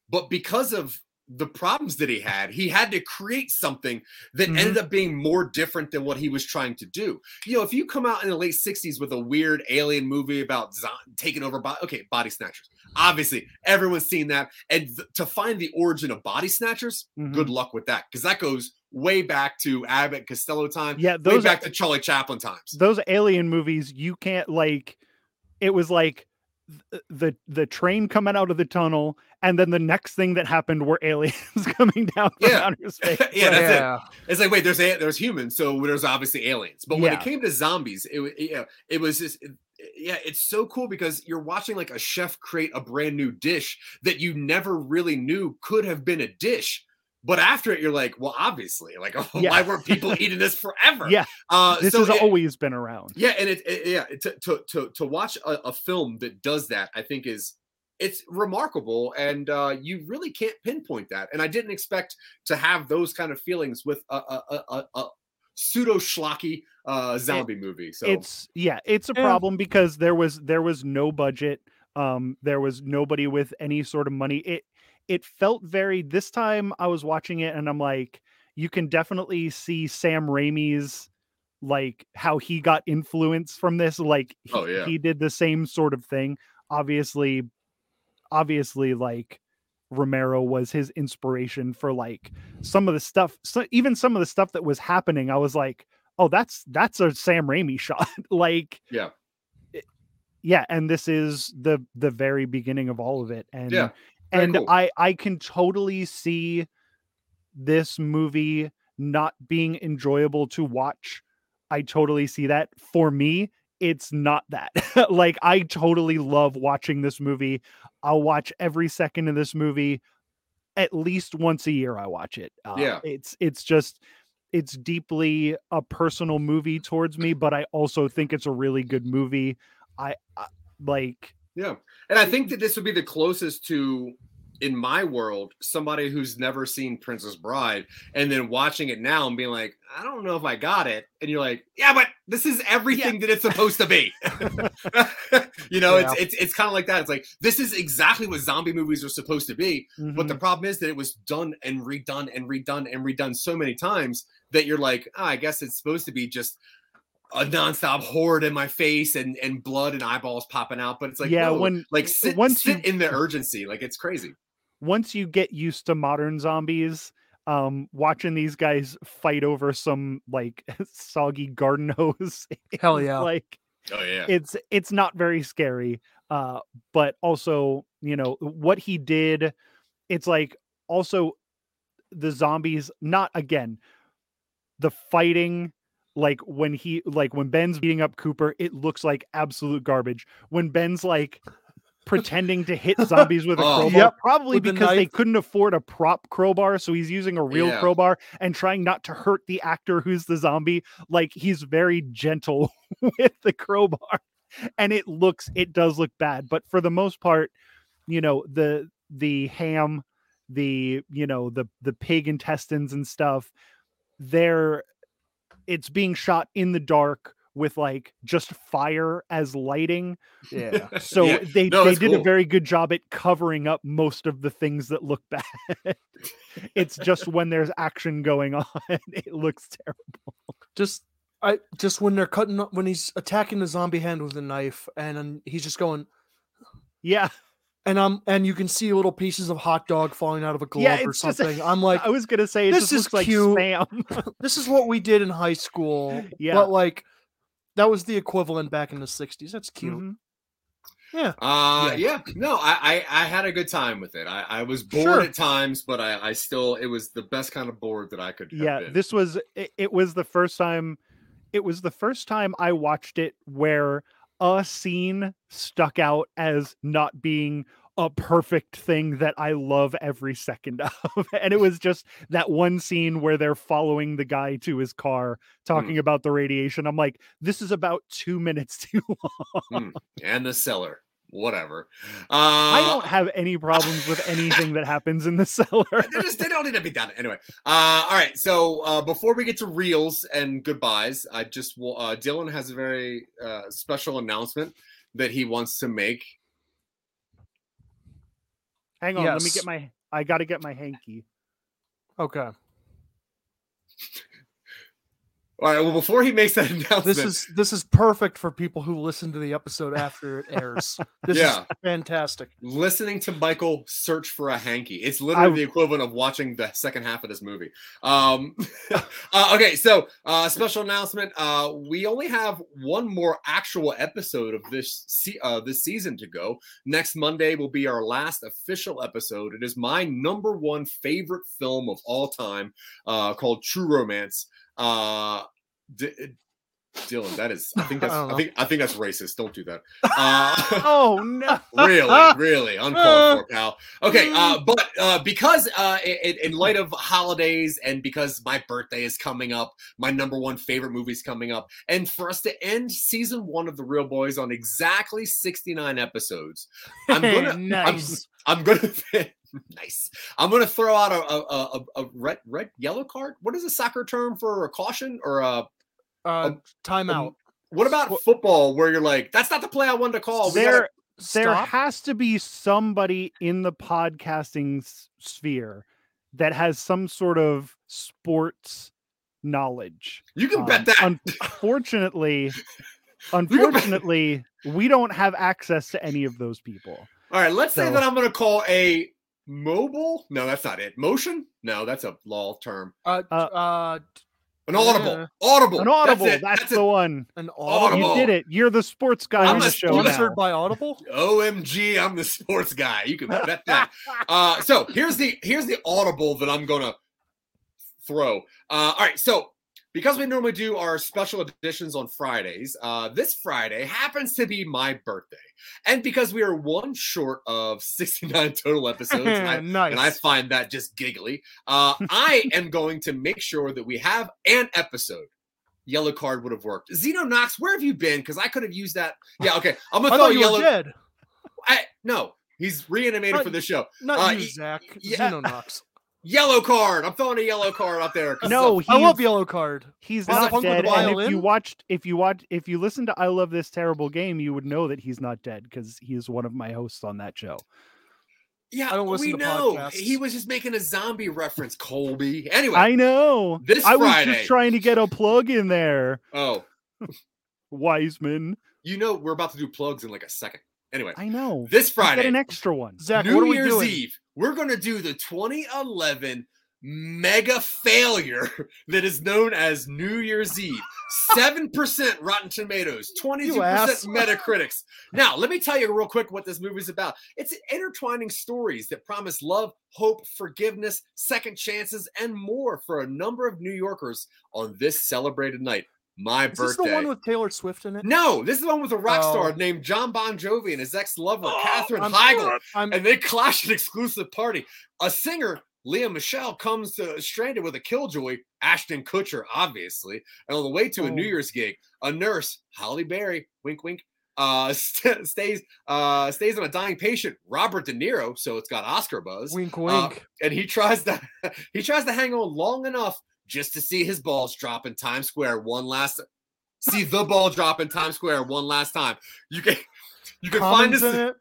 Speaker 7: but because of the problems that he had, he had to create something that
Speaker 8: Mhm.
Speaker 7: ended up being more different than what he was trying to do. You know, if you come out in the late '60s with a weird alien movie about zo- taking over, bo- okay, body snatchers. Obviously, everyone's seen that, and th- to find the origin of body snatchers,
Speaker 8: Mhm.
Speaker 7: good luck with that, because that goes way back to Abbott Costello time,
Speaker 8: yeah,
Speaker 7: way
Speaker 8: those
Speaker 7: back to Charlie Chaplin times.
Speaker 8: those alien movies you can't like it was like the the train coming out of the tunnel and then the next thing that happened were aliens coming down from
Speaker 7: Yeah.
Speaker 8: outer space
Speaker 7: yeah, that's it. It's like wait, there's a, there's humans, so there's obviously aliens. But when
Speaker 8: Yeah.
Speaker 7: it came to zombies, it wa- yeah, it was just it- yeah, it's so cool because you're watching like a chef create a brand new dish that you never really knew could have been a dish. But after it, you're like, well, obviously, like, why
Speaker 8: Yeah.
Speaker 7: weren't people eating this forever?
Speaker 8: Yeah,
Speaker 7: uh,
Speaker 8: this
Speaker 7: so
Speaker 8: has
Speaker 7: it-
Speaker 8: always been around
Speaker 7: yeah, and it, it- yeah to to to to watch a, a film that does that, I think is it's remarkable, and uh, you really can't pinpoint that. And I didn't expect to have those kind of feelings with a a, a, a, a pseudo schlocky uh, zombie movie. So
Speaker 8: it's yeah it's a problem because there was there was no budget um there was nobody with any sort of money it it felt very this time i was watching it and i'm like you can definitely see sam raimi's like how he got influence from this like he,
Speaker 7: Oh, yeah.
Speaker 8: he did the same sort of thing obviously obviously like romero was his inspiration for like some of the stuff so even some of the stuff that was happening i was like oh that's that's a sam raimi shot like
Speaker 7: Yeah.
Speaker 8: it- yeah and this is the the very beginning of all of it and
Speaker 7: Yeah,
Speaker 8: and
Speaker 7: cool.
Speaker 8: i i can totally see this movie not being enjoyable to watch i totally see that for me it's not that like i totally love watching this movie i'll watch every second of this movie at least once a year i watch it uh,
Speaker 7: Yeah.
Speaker 8: it's it's just it's deeply a personal movie towards me, but I also think it's a really good movie. I, I like
Speaker 7: Yeah. And I think that this would be the closest to in my world somebody who's never seen Princess Bride and then watching it now and being like, I don't know if I got it. And you're like, yeah, but this is everything that it's supposed to be. you know, it's it's it's kind of like that. It's like this is exactly what zombie movies are supposed to be. But the
Speaker 8: mhm.
Speaker 7: problem is that it was done and redone and redone and redone so many times that you're like, oh, I guess it's supposed to be just a nonstop horde in my face and and blood and eyeballs popping out. But it's like,
Speaker 8: Yeah,
Speaker 7: no,
Speaker 8: when-
Speaker 7: like sit,
Speaker 8: once
Speaker 7: sit
Speaker 8: you-
Speaker 7: in the urgency, like it's crazy.
Speaker 8: once you get used to modern zombies, um, watching these guys fight over some like soggy garden hose,
Speaker 9: Hell yeah.
Speaker 8: like
Speaker 7: Oh yeah,
Speaker 8: it's it's not very scary uh but also you know what he did it's like also the zombies not again the fighting like when he like when ben's beating up cooper it looks like absolute garbage. When ben's like pretending to hit zombies with a
Speaker 7: Oh.
Speaker 8: crowbar
Speaker 9: Yep,
Speaker 8: probably
Speaker 9: with the
Speaker 8: because they couldn't afford a prop crowbar so he's using a real
Speaker 7: Yeah.
Speaker 8: crowbar and trying not to hurt the actor who's the zombie. Like he's very gentle with the crowbar and it looks it does look bad. But for the most part you know the the ham the you know the the pig intestines and stuff they're it's being shot in the dark with like just fire as lighting.
Speaker 9: Yeah.
Speaker 8: so
Speaker 7: Yeah.
Speaker 8: they
Speaker 7: No,
Speaker 8: they
Speaker 7: it's
Speaker 8: did a very good job at covering up most of the things that look bad. It's just when there's action going on it looks terrible.
Speaker 9: Just I just when they're cutting up when he's attacking the zombie hand with a knife and then he's just going
Speaker 8: yeah
Speaker 9: and I'm and you can see little pieces of hot dog falling out of a glove
Speaker 8: Yeah,
Speaker 9: or something. I'm like,
Speaker 8: i was gonna say it
Speaker 9: this
Speaker 8: just
Speaker 9: is
Speaker 8: looks like
Speaker 9: cute.
Speaker 8: spam
Speaker 9: this is what we did in high school.
Speaker 8: Yeah.
Speaker 9: But like that was the equivalent back in the 60s. That's cute.
Speaker 8: Mhm.
Speaker 9: Yeah.
Speaker 7: Uh yeah, no, I, I I had a good time with it. I, I was bored
Speaker 9: Sure.
Speaker 7: at times, but I, I still it was the best kind of bored that I could have
Speaker 8: yeah
Speaker 7: been.
Speaker 8: this was it, it was the first time it was the first time i watched it where a scene stuck out as not being a perfect thing that i love every second of and it was just that one scene where they're following the guy to his car talking about the radiation i'm like this is about two minutes too long
Speaker 7: Hmm. and the cellar. Whatever. Uh
Speaker 8: i don't have any problems with anything that happens in the cellar
Speaker 7: they just they don't need to be done anyway. Uh, all right. So uh, before we get to reels and goodbyes, I just will. Uh, Dylan has a very uh, special announcement that he wants to make.
Speaker 8: hang on let me get my i gotta get my hanky
Speaker 9: Okay.
Speaker 7: All right. Well, before he makes that announcement,
Speaker 9: This is this is perfect for people who listen to the episode after it airs. This
Speaker 7: Yeah.
Speaker 9: is fantastic.
Speaker 7: listening to Michael search for a hanky. It's literally
Speaker 8: I-
Speaker 7: the equivalent of watching the second half of this movie. Um, uh, okay, so uh, special announcement: uh, we only have one more actual episode of this se- uh, this season to go. Next Monday will be our last official episode. It is my number one favorite film of all time, uh, called True Romance. Uh, D- Dylan, that is. I think that's.
Speaker 9: I
Speaker 7: I, think. I think that's racist. Don't do that. Uh,
Speaker 8: oh no
Speaker 7: really, really uncalled for, pal. Okay, uh, but uh, because uh, in, in light of holidays and because my birthday is coming up, my number one favorite movie is coming up, and for us to end season one of the Reel Boys on exactly sixty nine episodes, I'm gonna, I'm-
Speaker 8: nice
Speaker 7: I'm, gonna. Nice. I'm gonna throw out a, a, a, a red red yellow card. What is a soccer term for a caution or a
Speaker 9: Uh
Speaker 7: Um,
Speaker 9: timeout.
Speaker 7: what about football where you're like that's not the play I wanted to call. We gotta-
Speaker 8: there there
Speaker 9: Stop.
Speaker 8: has to be somebody in the podcasting s- sphere that has some sort of sports knowledge.
Speaker 7: you can
Speaker 8: Um,
Speaker 7: bet that.
Speaker 8: Unfortunately, unfortunately, we don't have access to any of those people.
Speaker 7: All right, let's say that I'm going to call a mobile. No, that's not it. Motion? No, that's a law term.
Speaker 9: Uh,
Speaker 8: uh,
Speaker 9: uh,
Speaker 7: An audible.
Speaker 9: Yeah.
Speaker 7: Audible.
Speaker 8: An audible,
Speaker 7: That's,
Speaker 8: that's,
Speaker 7: it. That's
Speaker 8: the
Speaker 7: it.
Speaker 8: one.
Speaker 9: an
Speaker 7: Audible.
Speaker 9: audible.
Speaker 8: You did it. You're the sports guy
Speaker 7: I'm
Speaker 8: on the show
Speaker 7: sponsored
Speaker 8: now.
Speaker 9: by Audible.
Speaker 7: OMG, I'm the sports guy. You can bet that. uh, so here's the here's the audible that I'm gonna throw. Uh, all right, so because we normally do our special editions on Fridays, uh, this Friday happens to be my birthday. And because we are one short of 69 total episodes, and I,
Speaker 9: nice.
Speaker 7: and I find that just giggly, uh, I am going to make sure that we have an episode. Yellow card would have worked. Xeno Knox, where have you been? Because I could have used that. Yeah, okay. I'm gonna throw
Speaker 9: thought
Speaker 7: a
Speaker 9: you
Speaker 7: yellow.
Speaker 9: dead.
Speaker 7: I, no, he's reanimated
Speaker 9: Not-
Speaker 7: for this show.
Speaker 9: Not
Speaker 7: Uh,
Speaker 9: you, Zach.
Speaker 7: yeah.
Speaker 9: Xenonox.
Speaker 7: Yellow card. I'm throwing a yellow card out there.
Speaker 8: No,
Speaker 7: it's
Speaker 8: he's,
Speaker 9: I love yellow card.
Speaker 8: he's not dead. And if you watched, if you watch, if you listen to "I Love This Terrible Game," you would know that he's not dead because he is one of my hosts on that show.
Speaker 7: yeah,
Speaker 9: I don't listen
Speaker 7: we
Speaker 9: to
Speaker 7: know.
Speaker 9: podcasts.
Speaker 7: He was just making a zombie reference, Colby. Anyway,
Speaker 8: I know.
Speaker 7: This
Speaker 8: I was just trying to get a plug in there,
Speaker 7: oh,
Speaker 8: Wiseman.
Speaker 7: you know we're about to do plugs in like a second. Anyway,
Speaker 8: I know.
Speaker 7: this Friday,
Speaker 8: get an extra one.
Speaker 9: Zach,
Speaker 7: New
Speaker 9: what are we
Speaker 7: Year's
Speaker 9: doing?
Speaker 7: Eve, we're going to do the 2011 mega failure that is known as New Year's Eve. 7% Rotten Tomatoes, 22% Metacritics. Now, let me tell you real quick what this movie's about. It's intertwining stories that promise love, hope, forgiveness, second chances, and more for a number of New Yorkers on this celebrated night, my
Speaker 9: Is this
Speaker 7: birthday.
Speaker 9: the one with Taylor Swift in it?
Speaker 7: no, this is the one with a rock star
Speaker 9: Oh.
Speaker 7: named Jon Bon Jovi and his ex-lover,
Speaker 9: Oh,
Speaker 7: Katherine
Speaker 9: I'm-
Speaker 7: Heigl
Speaker 9: I'm,
Speaker 7: and they clash an exclusive party. A singer, Lea Michele, comes to stranded with a killjoy, Ashton Kutcher, obviously, and on the way to a New
Speaker 9: Oh.
Speaker 7: Year's gig, a nurse, Halle Berry, wink, wink, uh, st- stays uh, stays on a dying patient, Robert De Niro. So it's got Oscar buzz,
Speaker 9: wink,
Speaker 7: uh,
Speaker 9: wink.
Speaker 7: and he tries to he tries to hang on long enough just to see his balls drop in Times Square one last. See the ball drop in Times Square one last time. You can you can find
Speaker 9: Comments
Speaker 7: this.
Speaker 9: in.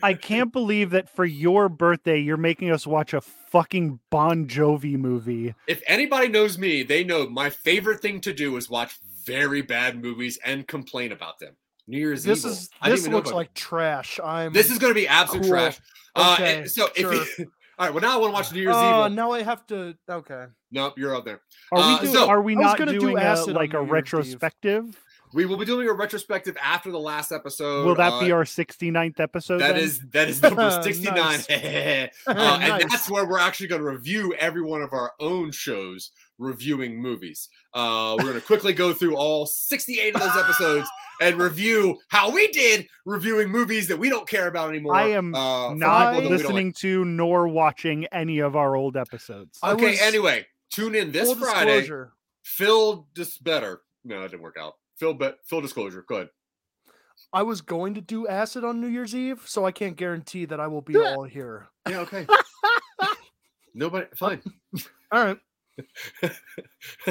Speaker 8: I can't believe that for your birthday you're making us watch a fucking Bon Jovi movie.
Speaker 7: if anybody knows me, they know my favorite thing to do is watch very bad movies and complain about them. New Year's Eve.
Speaker 9: This
Speaker 7: Evil.
Speaker 9: is this looks like trash. I'm
Speaker 7: this is going to be absolute
Speaker 9: Cool.
Speaker 7: trash. Uh,
Speaker 9: Okay,
Speaker 7: and so if you, all right, well now I want to watch New Year's Eve.
Speaker 9: Oh,
Speaker 7: Evil.
Speaker 9: now I have to. Okay.
Speaker 7: Nope, you're out there.
Speaker 8: Are
Speaker 7: Uh,
Speaker 8: we do,
Speaker 7: so-
Speaker 8: are we not
Speaker 9: gonna do
Speaker 8: doing a, like a
Speaker 9: New Year's Eve.
Speaker 8: retrospective?
Speaker 7: We will be doing a retrospective after the last episode.
Speaker 8: Will that be
Speaker 7: uh,
Speaker 8: our 69th episode?
Speaker 7: That
Speaker 8: then?
Speaker 7: is that is number 69.
Speaker 9: Nice.
Speaker 7: uh, And
Speaker 9: Nice.
Speaker 7: that's where we're actually going to review every one of our own shows reviewing movies. Uh, we're going to quickly go through all 68 of those episodes and review how we did reviewing movies that we don't care about anymore.
Speaker 8: I am
Speaker 7: uh,
Speaker 8: not
Speaker 7: people that we don't like.
Speaker 8: listening to nor watching any of our old episodes.
Speaker 7: Okay,
Speaker 9: was-
Speaker 7: anyway, tune in this Friday.
Speaker 9: disclosure.
Speaker 7: Phil dis better. No, it didn't work out. Phil, be- Phil disclosure. Go ahead.
Speaker 9: I was going to do acid on New Year's Eve, so I can't guarantee that I will be all here.
Speaker 7: Yeah, okay. Nobody, fine.
Speaker 9: All right.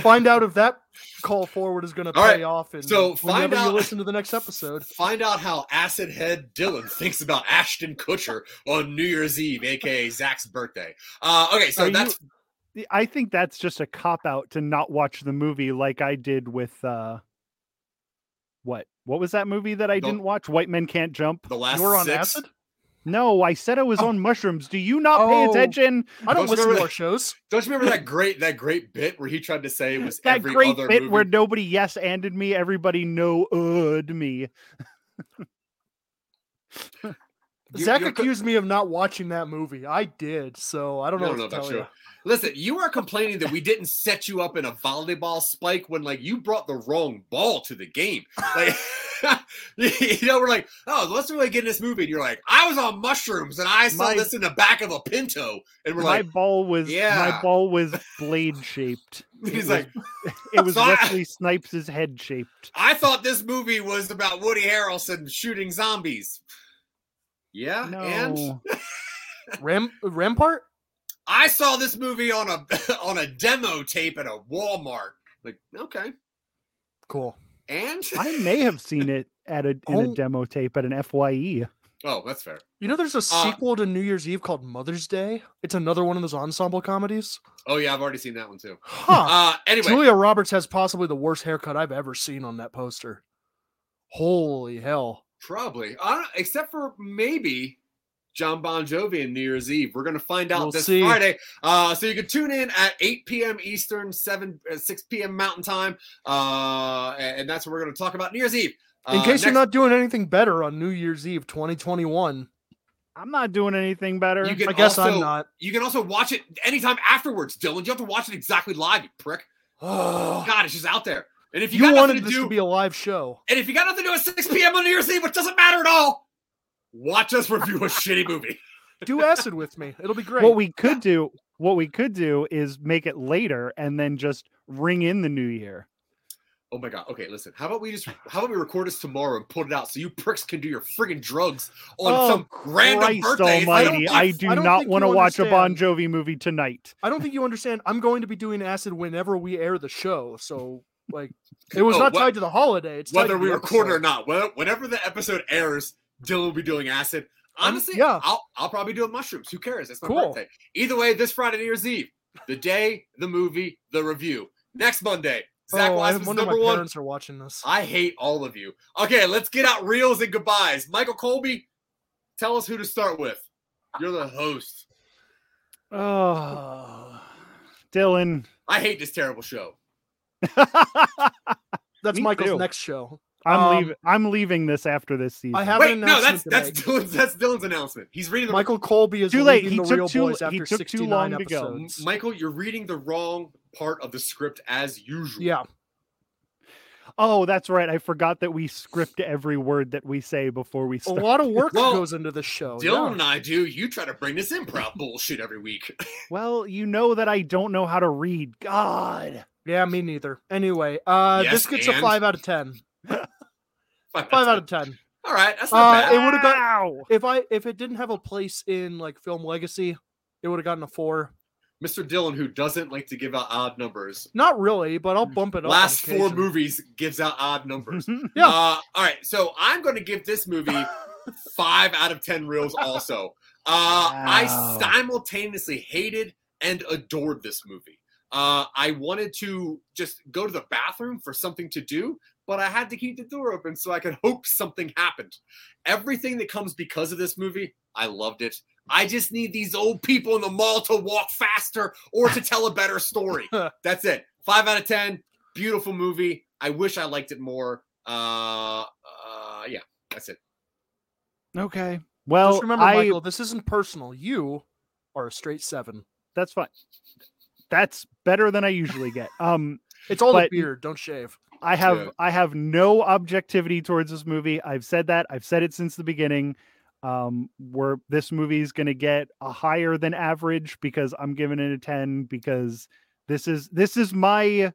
Speaker 9: Find out if that call forward is going to pay
Speaker 7: right,
Speaker 9: off. And
Speaker 7: so find
Speaker 9: whenever you listen to the next episode.
Speaker 7: Find out how acid head Dylan thinks about Ashton Kutcher on New Year's Eve, aka Zach's birthday. Uh, okay, so
Speaker 8: Are you-
Speaker 7: that's
Speaker 8: I think that's just a cop out to not watch the movie like I did with uh what? What was that movie that I
Speaker 7: The-
Speaker 8: didn't watch? White Men Can't Jump?
Speaker 7: the last
Speaker 9: You were on
Speaker 7: six.
Speaker 9: acid?
Speaker 8: No, I said I was
Speaker 9: Oh.
Speaker 8: on mushrooms. Do you not pay
Speaker 9: Oh.
Speaker 8: attention?
Speaker 9: I don't
Speaker 7: Don't
Speaker 9: listen to our shows.
Speaker 7: Don't you remember that great that great bit where he tried to say it was
Speaker 8: That
Speaker 7: every
Speaker 8: great
Speaker 7: other
Speaker 8: bit
Speaker 7: movie?
Speaker 8: where nobody yes anded me, everybody no ud me.
Speaker 7: You-
Speaker 9: Zach accused me of not watching that movie. I did, so I don't know what
Speaker 7: don't
Speaker 9: to
Speaker 7: know
Speaker 9: tell
Speaker 7: that's
Speaker 9: you.
Speaker 7: Listen, you are complaining that we didn't set you up in a volleyball spike when like you brought the wrong ball to the game. Like you know, we're like, oh, let's really get in this movie. And you're like, I was on mushrooms and I saw
Speaker 8: My-
Speaker 7: this in the back of a Pinto. And we're
Speaker 8: my
Speaker 7: like,
Speaker 8: ball was
Speaker 7: yeah.
Speaker 8: my ball was blade shaped. It
Speaker 7: he's
Speaker 8: was-
Speaker 7: like,
Speaker 8: it was
Speaker 7: So I-
Speaker 8: Wesley Snipes' head shaped.
Speaker 7: I thought this movie was about Woody Harrelson shooting zombies. Yeah, and
Speaker 8: No.
Speaker 9: Ram Rampart?
Speaker 7: I saw this movie on a on a demo tape at a Walmart. Like, okay,
Speaker 9: Cool.
Speaker 7: and
Speaker 8: I may have seen it at a in a
Speaker 9: Oh.
Speaker 8: demo tape at an. FYE.
Speaker 7: oh, that's fair.
Speaker 9: You know, there's a
Speaker 7: Uh,
Speaker 9: sequel to New Year's Eve called Mother's Day. It's another one of those ensemble comedies.
Speaker 7: Oh yeah, I've already seen that one too.
Speaker 9: Huh.
Speaker 7: Uh, anyway,
Speaker 9: Julia Roberts has possibly the worst haircut I've ever seen on that poster. Holy hell.
Speaker 7: Probably, I don't, except for maybe Jon Bon Jovi and New Year's Eve. We're gonna find out
Speaker 9: We'll
Speaker 7: this
Speaker 9: see.
Speaker 7: Friday. Uh, so you can tune in at 8 p.m. Eastern, 7 uh, 6 p.m. Mountain Time. Uh, and and that's what we're gonna talk about New Year's Eve.
Speaker 9: In
Speaker 7: Uh,
Speaker 9: case you're not doing anything better on New Year's Eve 2021,
Speaker 8: I'm not doing anything better.
Speaker 7: You can
Speaker 9: I guess I'm not.
Speaker 7: You can also watch it anytime afterwards, Dylan. You have to watch it exactly live, you prick.
Speaker 9: Oh,
Speaker 7: God, it's just out there. And if you,
Speaker 9: you
Speaker 7: got
Speaker 9: wanted
Speaker 7: nothing to do,
Speaker 9: to be a live show.
Speaker 7: and if you got nothing to do at 6 p.m. on New Year's Eve, which doesn't matter at all, watch us review a shitty movie.
Speaker 9: Do acid with me. It'll be great.
Speaker 8: What we could do, what we could do is make it later and then just ring in the new year.
Speaker 7: Oh my god. Okay, listen. How about we just how about we record this tomorrow and put it out so you pricks can do your friggin' drugs on
Speaker 8: Oh,
Speaker 7: some random birthday.
Speaker 8: Almighty! I,
Speaker 9: think-
Speaker 8: do
Speaker 9: I don't
Speaker 8: not want to
Speaker 9: you
Speaker 8: watch a Bon. Jovi movie tonight.
Speaker 9: I don't think you understand. I'm going to be doing acid whenever we air the show. So like, it was
Speaker 7: Oh,
Speaker 9: not
Speaker 7: what-
Speaker 9: tied to the holiday. It's
Speaker 7: Whether we record it or not, whenever the episode airs, Dylan will be doing acid. Honestly,
Speaker 9: yeah.
Speaker 7: I'll I'll probably do mushrooms. Who cares? It's my
Speaker 9: Cool.
Speaker 7: birthday. Either way, this Friday, New Year's Eve, the day, the movie, the review. Next Monday, Zach
Speaker 9: Oh, I
Speaker 7: Wiseman's
Speaker 9: wonder
Speaker 7: number
Speaker 9: my
Speaker 7: one.
Speaker 9: parents are watching this.
Speaker 7: I hate all of you. Okay, let's get out reels and goodbyes. Michael Colby, tell us who to start with. You're the host.
Speaker 8: Oh, Dylan.
Speaker 7: I hate this terrible show.
Speaker 9: That's
Speaker 8: Me
Speaker 9: Michael's
Speaker 8: too.
Speaker 9: next show.
Speaker 8: I'm
Speaker 9: Um,
Speaker 8: leaving. I'm leaving this after this season.
Speaker 9: I have
Speaker 7: Wait,
Speaker 9: an
Speaker 7: no, that's
Speaker 9: announcement
Speaker 7: that's. Dylan's that's Dylan's announcement. He's reading the
Speaker 9: Michael Colby is
Speaker 8: Too late. He
Speaker 9: the
Speaker 8: took
Speaker 9: Reel
Speaker 8: too-
Speaker 9: Boys
Speaker 8: he took too
Speaker 9: 69
Speaker 8: long to go.
Speaker 7: Michael, you're reading the wrong part of the script as usual.
Speaker 9: Yeah,
Speaker 8: Oh, that's right. I forgot that we script every word that we say before we start.
Speaker 9: a lot of work
Speaker 7: Well,
Speaker 9: goes into the show.
Speaker 7: Dylan
Speaker 9: yeah.
Speaker 7: and I do. You try to bring this improv bullshit every week.
Speaker 8: Well, you know that I don't know how to read. God.
Speaker 9: Yeah, me neither. Anyway, uh,
Speaker 7: Yes,
Speaker 9: this gets a five out of ten. Five out of ten.
Speaker 7: All right, that's not
Speaker 9: Uh,
Speaker 7: bad.
Speaker 9: it would've got-
Speaker 8: Ow!
Speaker 9: If I if it didn't have a place in like film legacy, it would have gotten a four.
Speaker 7: Mr. Dylan, who doesn't like to give out odd numbers,
Speaker 9: Not really, but I'll bump it up.
Speaker 7: last four movies gives out odd numbers.
Speaker 9: Yeah.
Speaker 7: Uh, all right, so I'm going to give this movie five out of ten reels. Also, uh, I simultaneously hated and adored this movie. Uh, I wanted to just go to the bathroom for something to do, but I had to keep the door open so I could hope something happened. Everything that comes because of this movie, I loved it. I just need these old people in the mall to walk faster or to tell a better story. That's it. Five out of ten. Beautiful movie. I wish I liked it more. Uh, uh yeah, that's it.
Speaker 8: Okay. Well,
Speaker 9: Just remember,
Speaker 8: I,
Speaker 9: Michael, this isn't personal. You are a straight seven.
Speaker 8: that's fine. That's better than I usually get. Um,
Speaker 9: It's all the beard. Don't shave.
Speaker 8: I have
Speaker 7: Yeah.
Speaker 8: I have no objectivity towards this movie. I've said that. I've said it since the beginning. Um, where this movie is going to get a higher than average because I'm giving it a 10 because this is this is my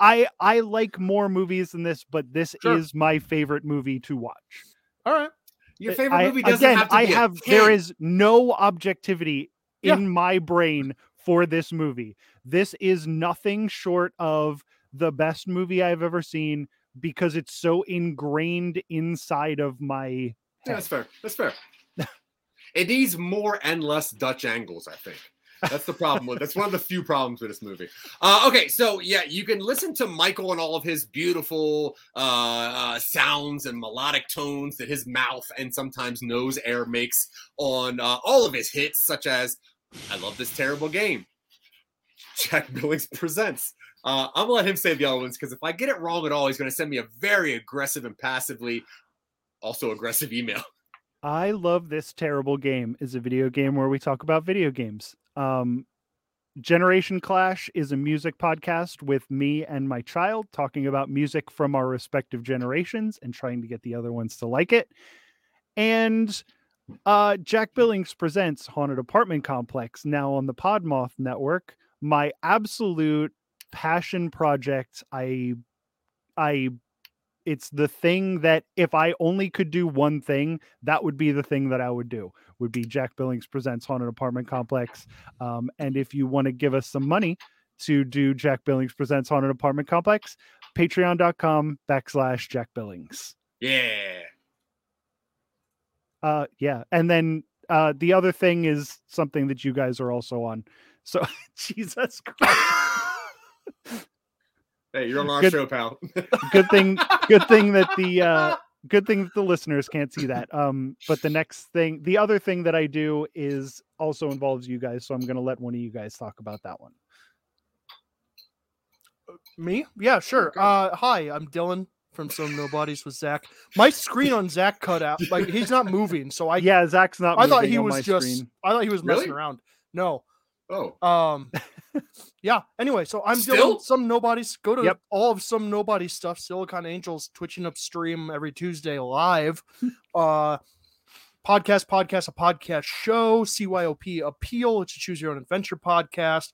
Speaker 8: I I like more movies than this, but this
Speaker 9: Sure.
Speaker 8: is my favorite movie to watch.
Speaker 9: All right.
Speaker 7: Your favorite
Speaker 8: I-
Speaker 7: movie doesn't
Speaker 8: again,
Speaker 7: have to
Speaker 8: I
Speaker 7: be a
Speaker 8: have there
Speaker 7: 10.
Speaker 8: no objectivity
Speaker 9: Yeah.
Speaker 8: in my brain for this movie. This is nothing short of the best movie I've ever seen because it's so ingrained inside of my
Speaker 7: Yeah, that's fair. That's fair. it needs more and less Dutch angles, I think. That's the problem with that's one of the few problems with this movie. Uh, okay, so yeah, you can listen to Michael and all of his beautiful uh, uh, sounds and melodic tones that his mouth and sometimes nose air makes on uh, all of his hits, such as "I love this terrible game." Jack Billings presents. Uh, I'm gonna let him say the other ones because if I get it wrong at all, he's gonna send me a very aggressive and passively also aggressive email.
Speaker 8: I love this terrible game is a video game where we talk about video games. Um Generation Clash is a music podcast with me and my child talking about music from our respective generations and trying to get the other ones to like it. And uh Jack Billings presents Haunted Apartment Complex now on the Podmoth network. My absolute passion project. I I it's the thing that if I only could do one thing, that would be the thing that I would do. Would be Jack Billings presents Haunted Apartment Complex. Um, and if you want to give us some money to do Jack Billings presents Haunted Apartment Complex, patreon.com backslash Jack Billings.
Speaker 7: Yeah.
Speaker 8: Uh, yeah. And then uh, the other thing is something that you guys are also on. So Jesus Christ.
Speaker 7: Hey, you're on our
Speaker 8: Good-
Speaker 7: show, pal.
Speaker 8: good thing good thing that the uh good thing that the listeners can't see that um but the next thing the other thing that i do is also involves you guys so i'm going to let one of you guys talk about that one
Speaker 9: Me? Yeah, sure. Uh, hi, I'm Dylan from Some Nobodies with Zach. My screen on Zach cut out. Like he's not moving, so I
Speaker 8: yeah zach's not
Speaker 9: I thought he
Speaker 8: on
Speaker 9: was just
Speaker 8: screen.
Speaker 9: I thought he was messing
Speaker 7: Really?
Speaker 9: around. No.
Speaker 7: Oh,
Speaker 9: Um yeah. Anyway, so I'm
Speaker 7: Still?
Speaker 9: Dylan. Some nobodies. Go to
Speaker 8: Yep.
Speaker 9: all of some nobody stuff. Silicon Angels twitching up stream every Tuesday live. uh, podcast, podcast, a podcast show. CYOP Appeal. It's a choose your own adventure podcast.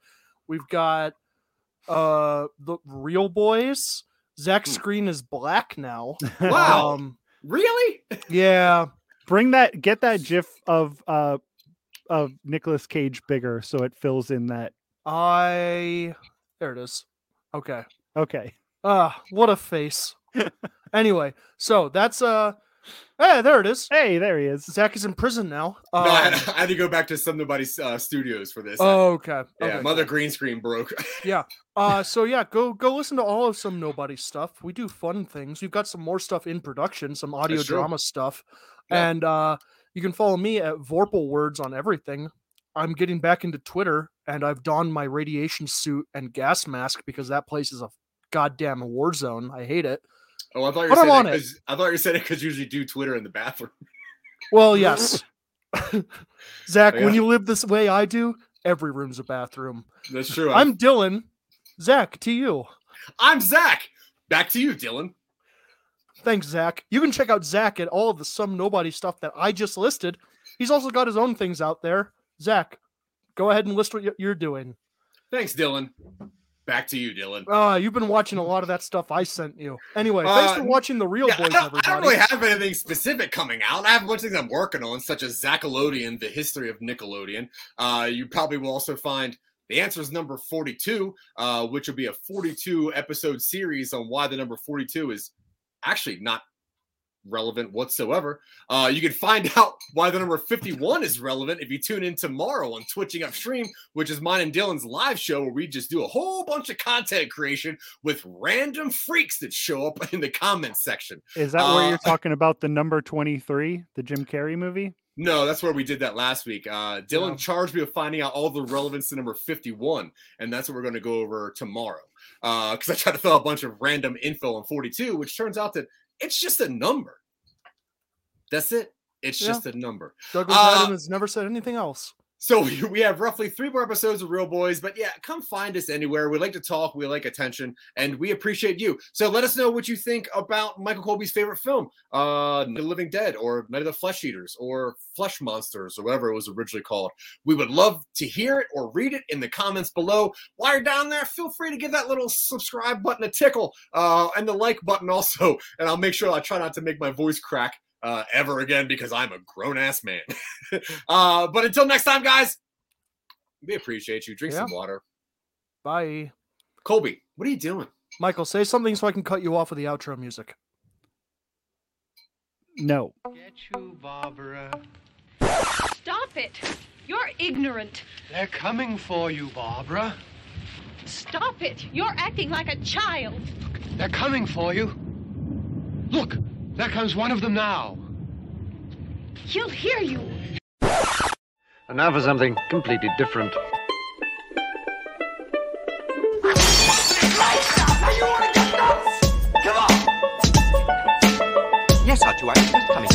Speaker 9: We've got uh the Reel Boys. Zach's
Speaker 7: Hmm.
Speaker 9: screen is black now.
Speaker 7: Wow.
Speaker 9: Um,
Speaker 7: Really?
Speaker 9: yeah.
Speaker 8: Bring that get that gif of uh of Nicolas Cage bigger so it fills in that.
Speaker 9: I there it is. Okay.
Speaker 8: Okay.
Speaker 9: Ah, what a face. anyway, so that's uh hey, there it is.
Speaker 8: Hey, there he is.
Speaker 9: Zach is in prison now.
Speaker 7: no, I
Speaker 9: Um,
Speaker 7: had, I had to go back to some nobody's uh, studios for this.
Speaker 9: oh, okay.
Speaker 7: yeah,
Speaker 9: okay,
Speaker 7: mother green screen broke. Yeah.
Speaker 9: Uh so yeah, go go listen to all of some nobody stuff. We do fun things. We've got some more stuff in production, some audio
Speaker 7: That's true.
Speaker 9: drama stuff.
Speaker 7: Yeah.
Speaker 9: And uh you can follow me at Vorpal Words on everything. I'm getting back into Twitter and I've donned my radiation suit and gas mask because that place is a goddamn war zone. I hate it.
Speaker 7: Oh, I thought you were saying
Speaker 9: on
Speaker 7: that
Speaker 9: it.
Speaker 7: 'cause- I thought you said it because you usually do Twitter in the bathroom.
Speaker 9: Well, yes. Zach,
Speaker 7: Yeah.
Speaker 9: when you live this way I do, every room's a bathroom.
Speaker 7: That's true.
Speaker 9: I'm Dylan. Zach, to you.
Speaker 7: I'm Zach. Back to you, Dylan.
Speaker 9: Thanks, Zach. You can check out Zach at all of the some nobody stuff that I just listed. He's also got his own things out there. Zach, go ahead and list what you're doing.
Speaker 7: Thanks, Dylan. Back to you, Dylan.
Speaker 9: Uh, you've been watching a lot of that stuff I sent you. Anyway, thanks
Speaker 7: Uh,
Speaker 9: for watching the Reel
Speaker 7: Yeah, I,
Speaker 9: Boys,
Speaker 7: don't, I don't really have anything specific coming out. I have a bunch of things I'm working on, such as Zachelodion, the history of Nickelodeon. Uh, you probably will also find the answer is number 42, uh, which will be a 42 episode series on why the number 42 is actually not relevant whatsoever. Uh, you can find out why the number 51 is relevant if you tune in tomorrow on Twitching Upstream, which is mine and Dylan's live show where we just do a whole bunch of content creation with random freaks that show up in the comments section.
Speaker 8: Is that where
Speaker 7: Uh,
Speaker 8: you're talking about the number 23, the Jim Carrey movie?
Speaker 7: No, that's where we did that last week. Uh, Dylan
Speaker 9: Yeah.
Speaker 7: charged me with finding out all the relevance to number 51, and that's what we're going to go over tomorrow. Uh because I tried to throw a bunch of random info on 42, which turns out that it's just a number. That's it. It's
Speaker 9: Yeah.
Speaker 7: just a number.
Speaker 9: Douglas
Speaker 7: Uh,
Speaker 9: Adams has never said anything else.
Speaker 7: So we- have roughly three more episodes of Reel Boys, but yeah, come find us anywhere. We like to talk, we like attention, and we appreciate you. So let us know what you think about Michael Colby's favorite film, uh, the Living Dead, or Night of the Flesh Eaters, or Flesh Monsters, or whatever it was originally called. We would love to hear it or read it in the comments below. While you're down there, feel free to give that little subscribe button a tickle, uh, and the like button also, and I'll make sure I try not to make my voice crack uh, ever again because I'm a grown ass man. uh, but until next time, guys, we appreciate you. Drink some water.
Speaker 9: Bye.
Speaker 7: Colby, what are you doing?
Speaker 9: Michael, say something so I can cut you off with the outro music.
Speaker 8: No.
Speaker 1: Get you, Barbara.
Speaker 2: Stop it. You're ignorant.
Speaker 1: They're coming for you, Barbara.
Speaker 2: Stop it. You're acting like a child.
Speaker 1: They're coming for you. Look, there comes one of them now.
Speaker 2: He'll hear you.
Speaker 3: And now for something completely different.
Speaker 4: Yes, Archie, I'm coming.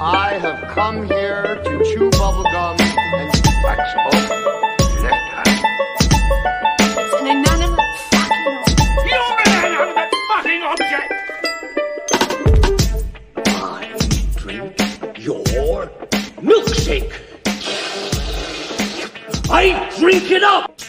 Speaker 5: I have come here to chew bubblegum
Speaker 6: drink it up.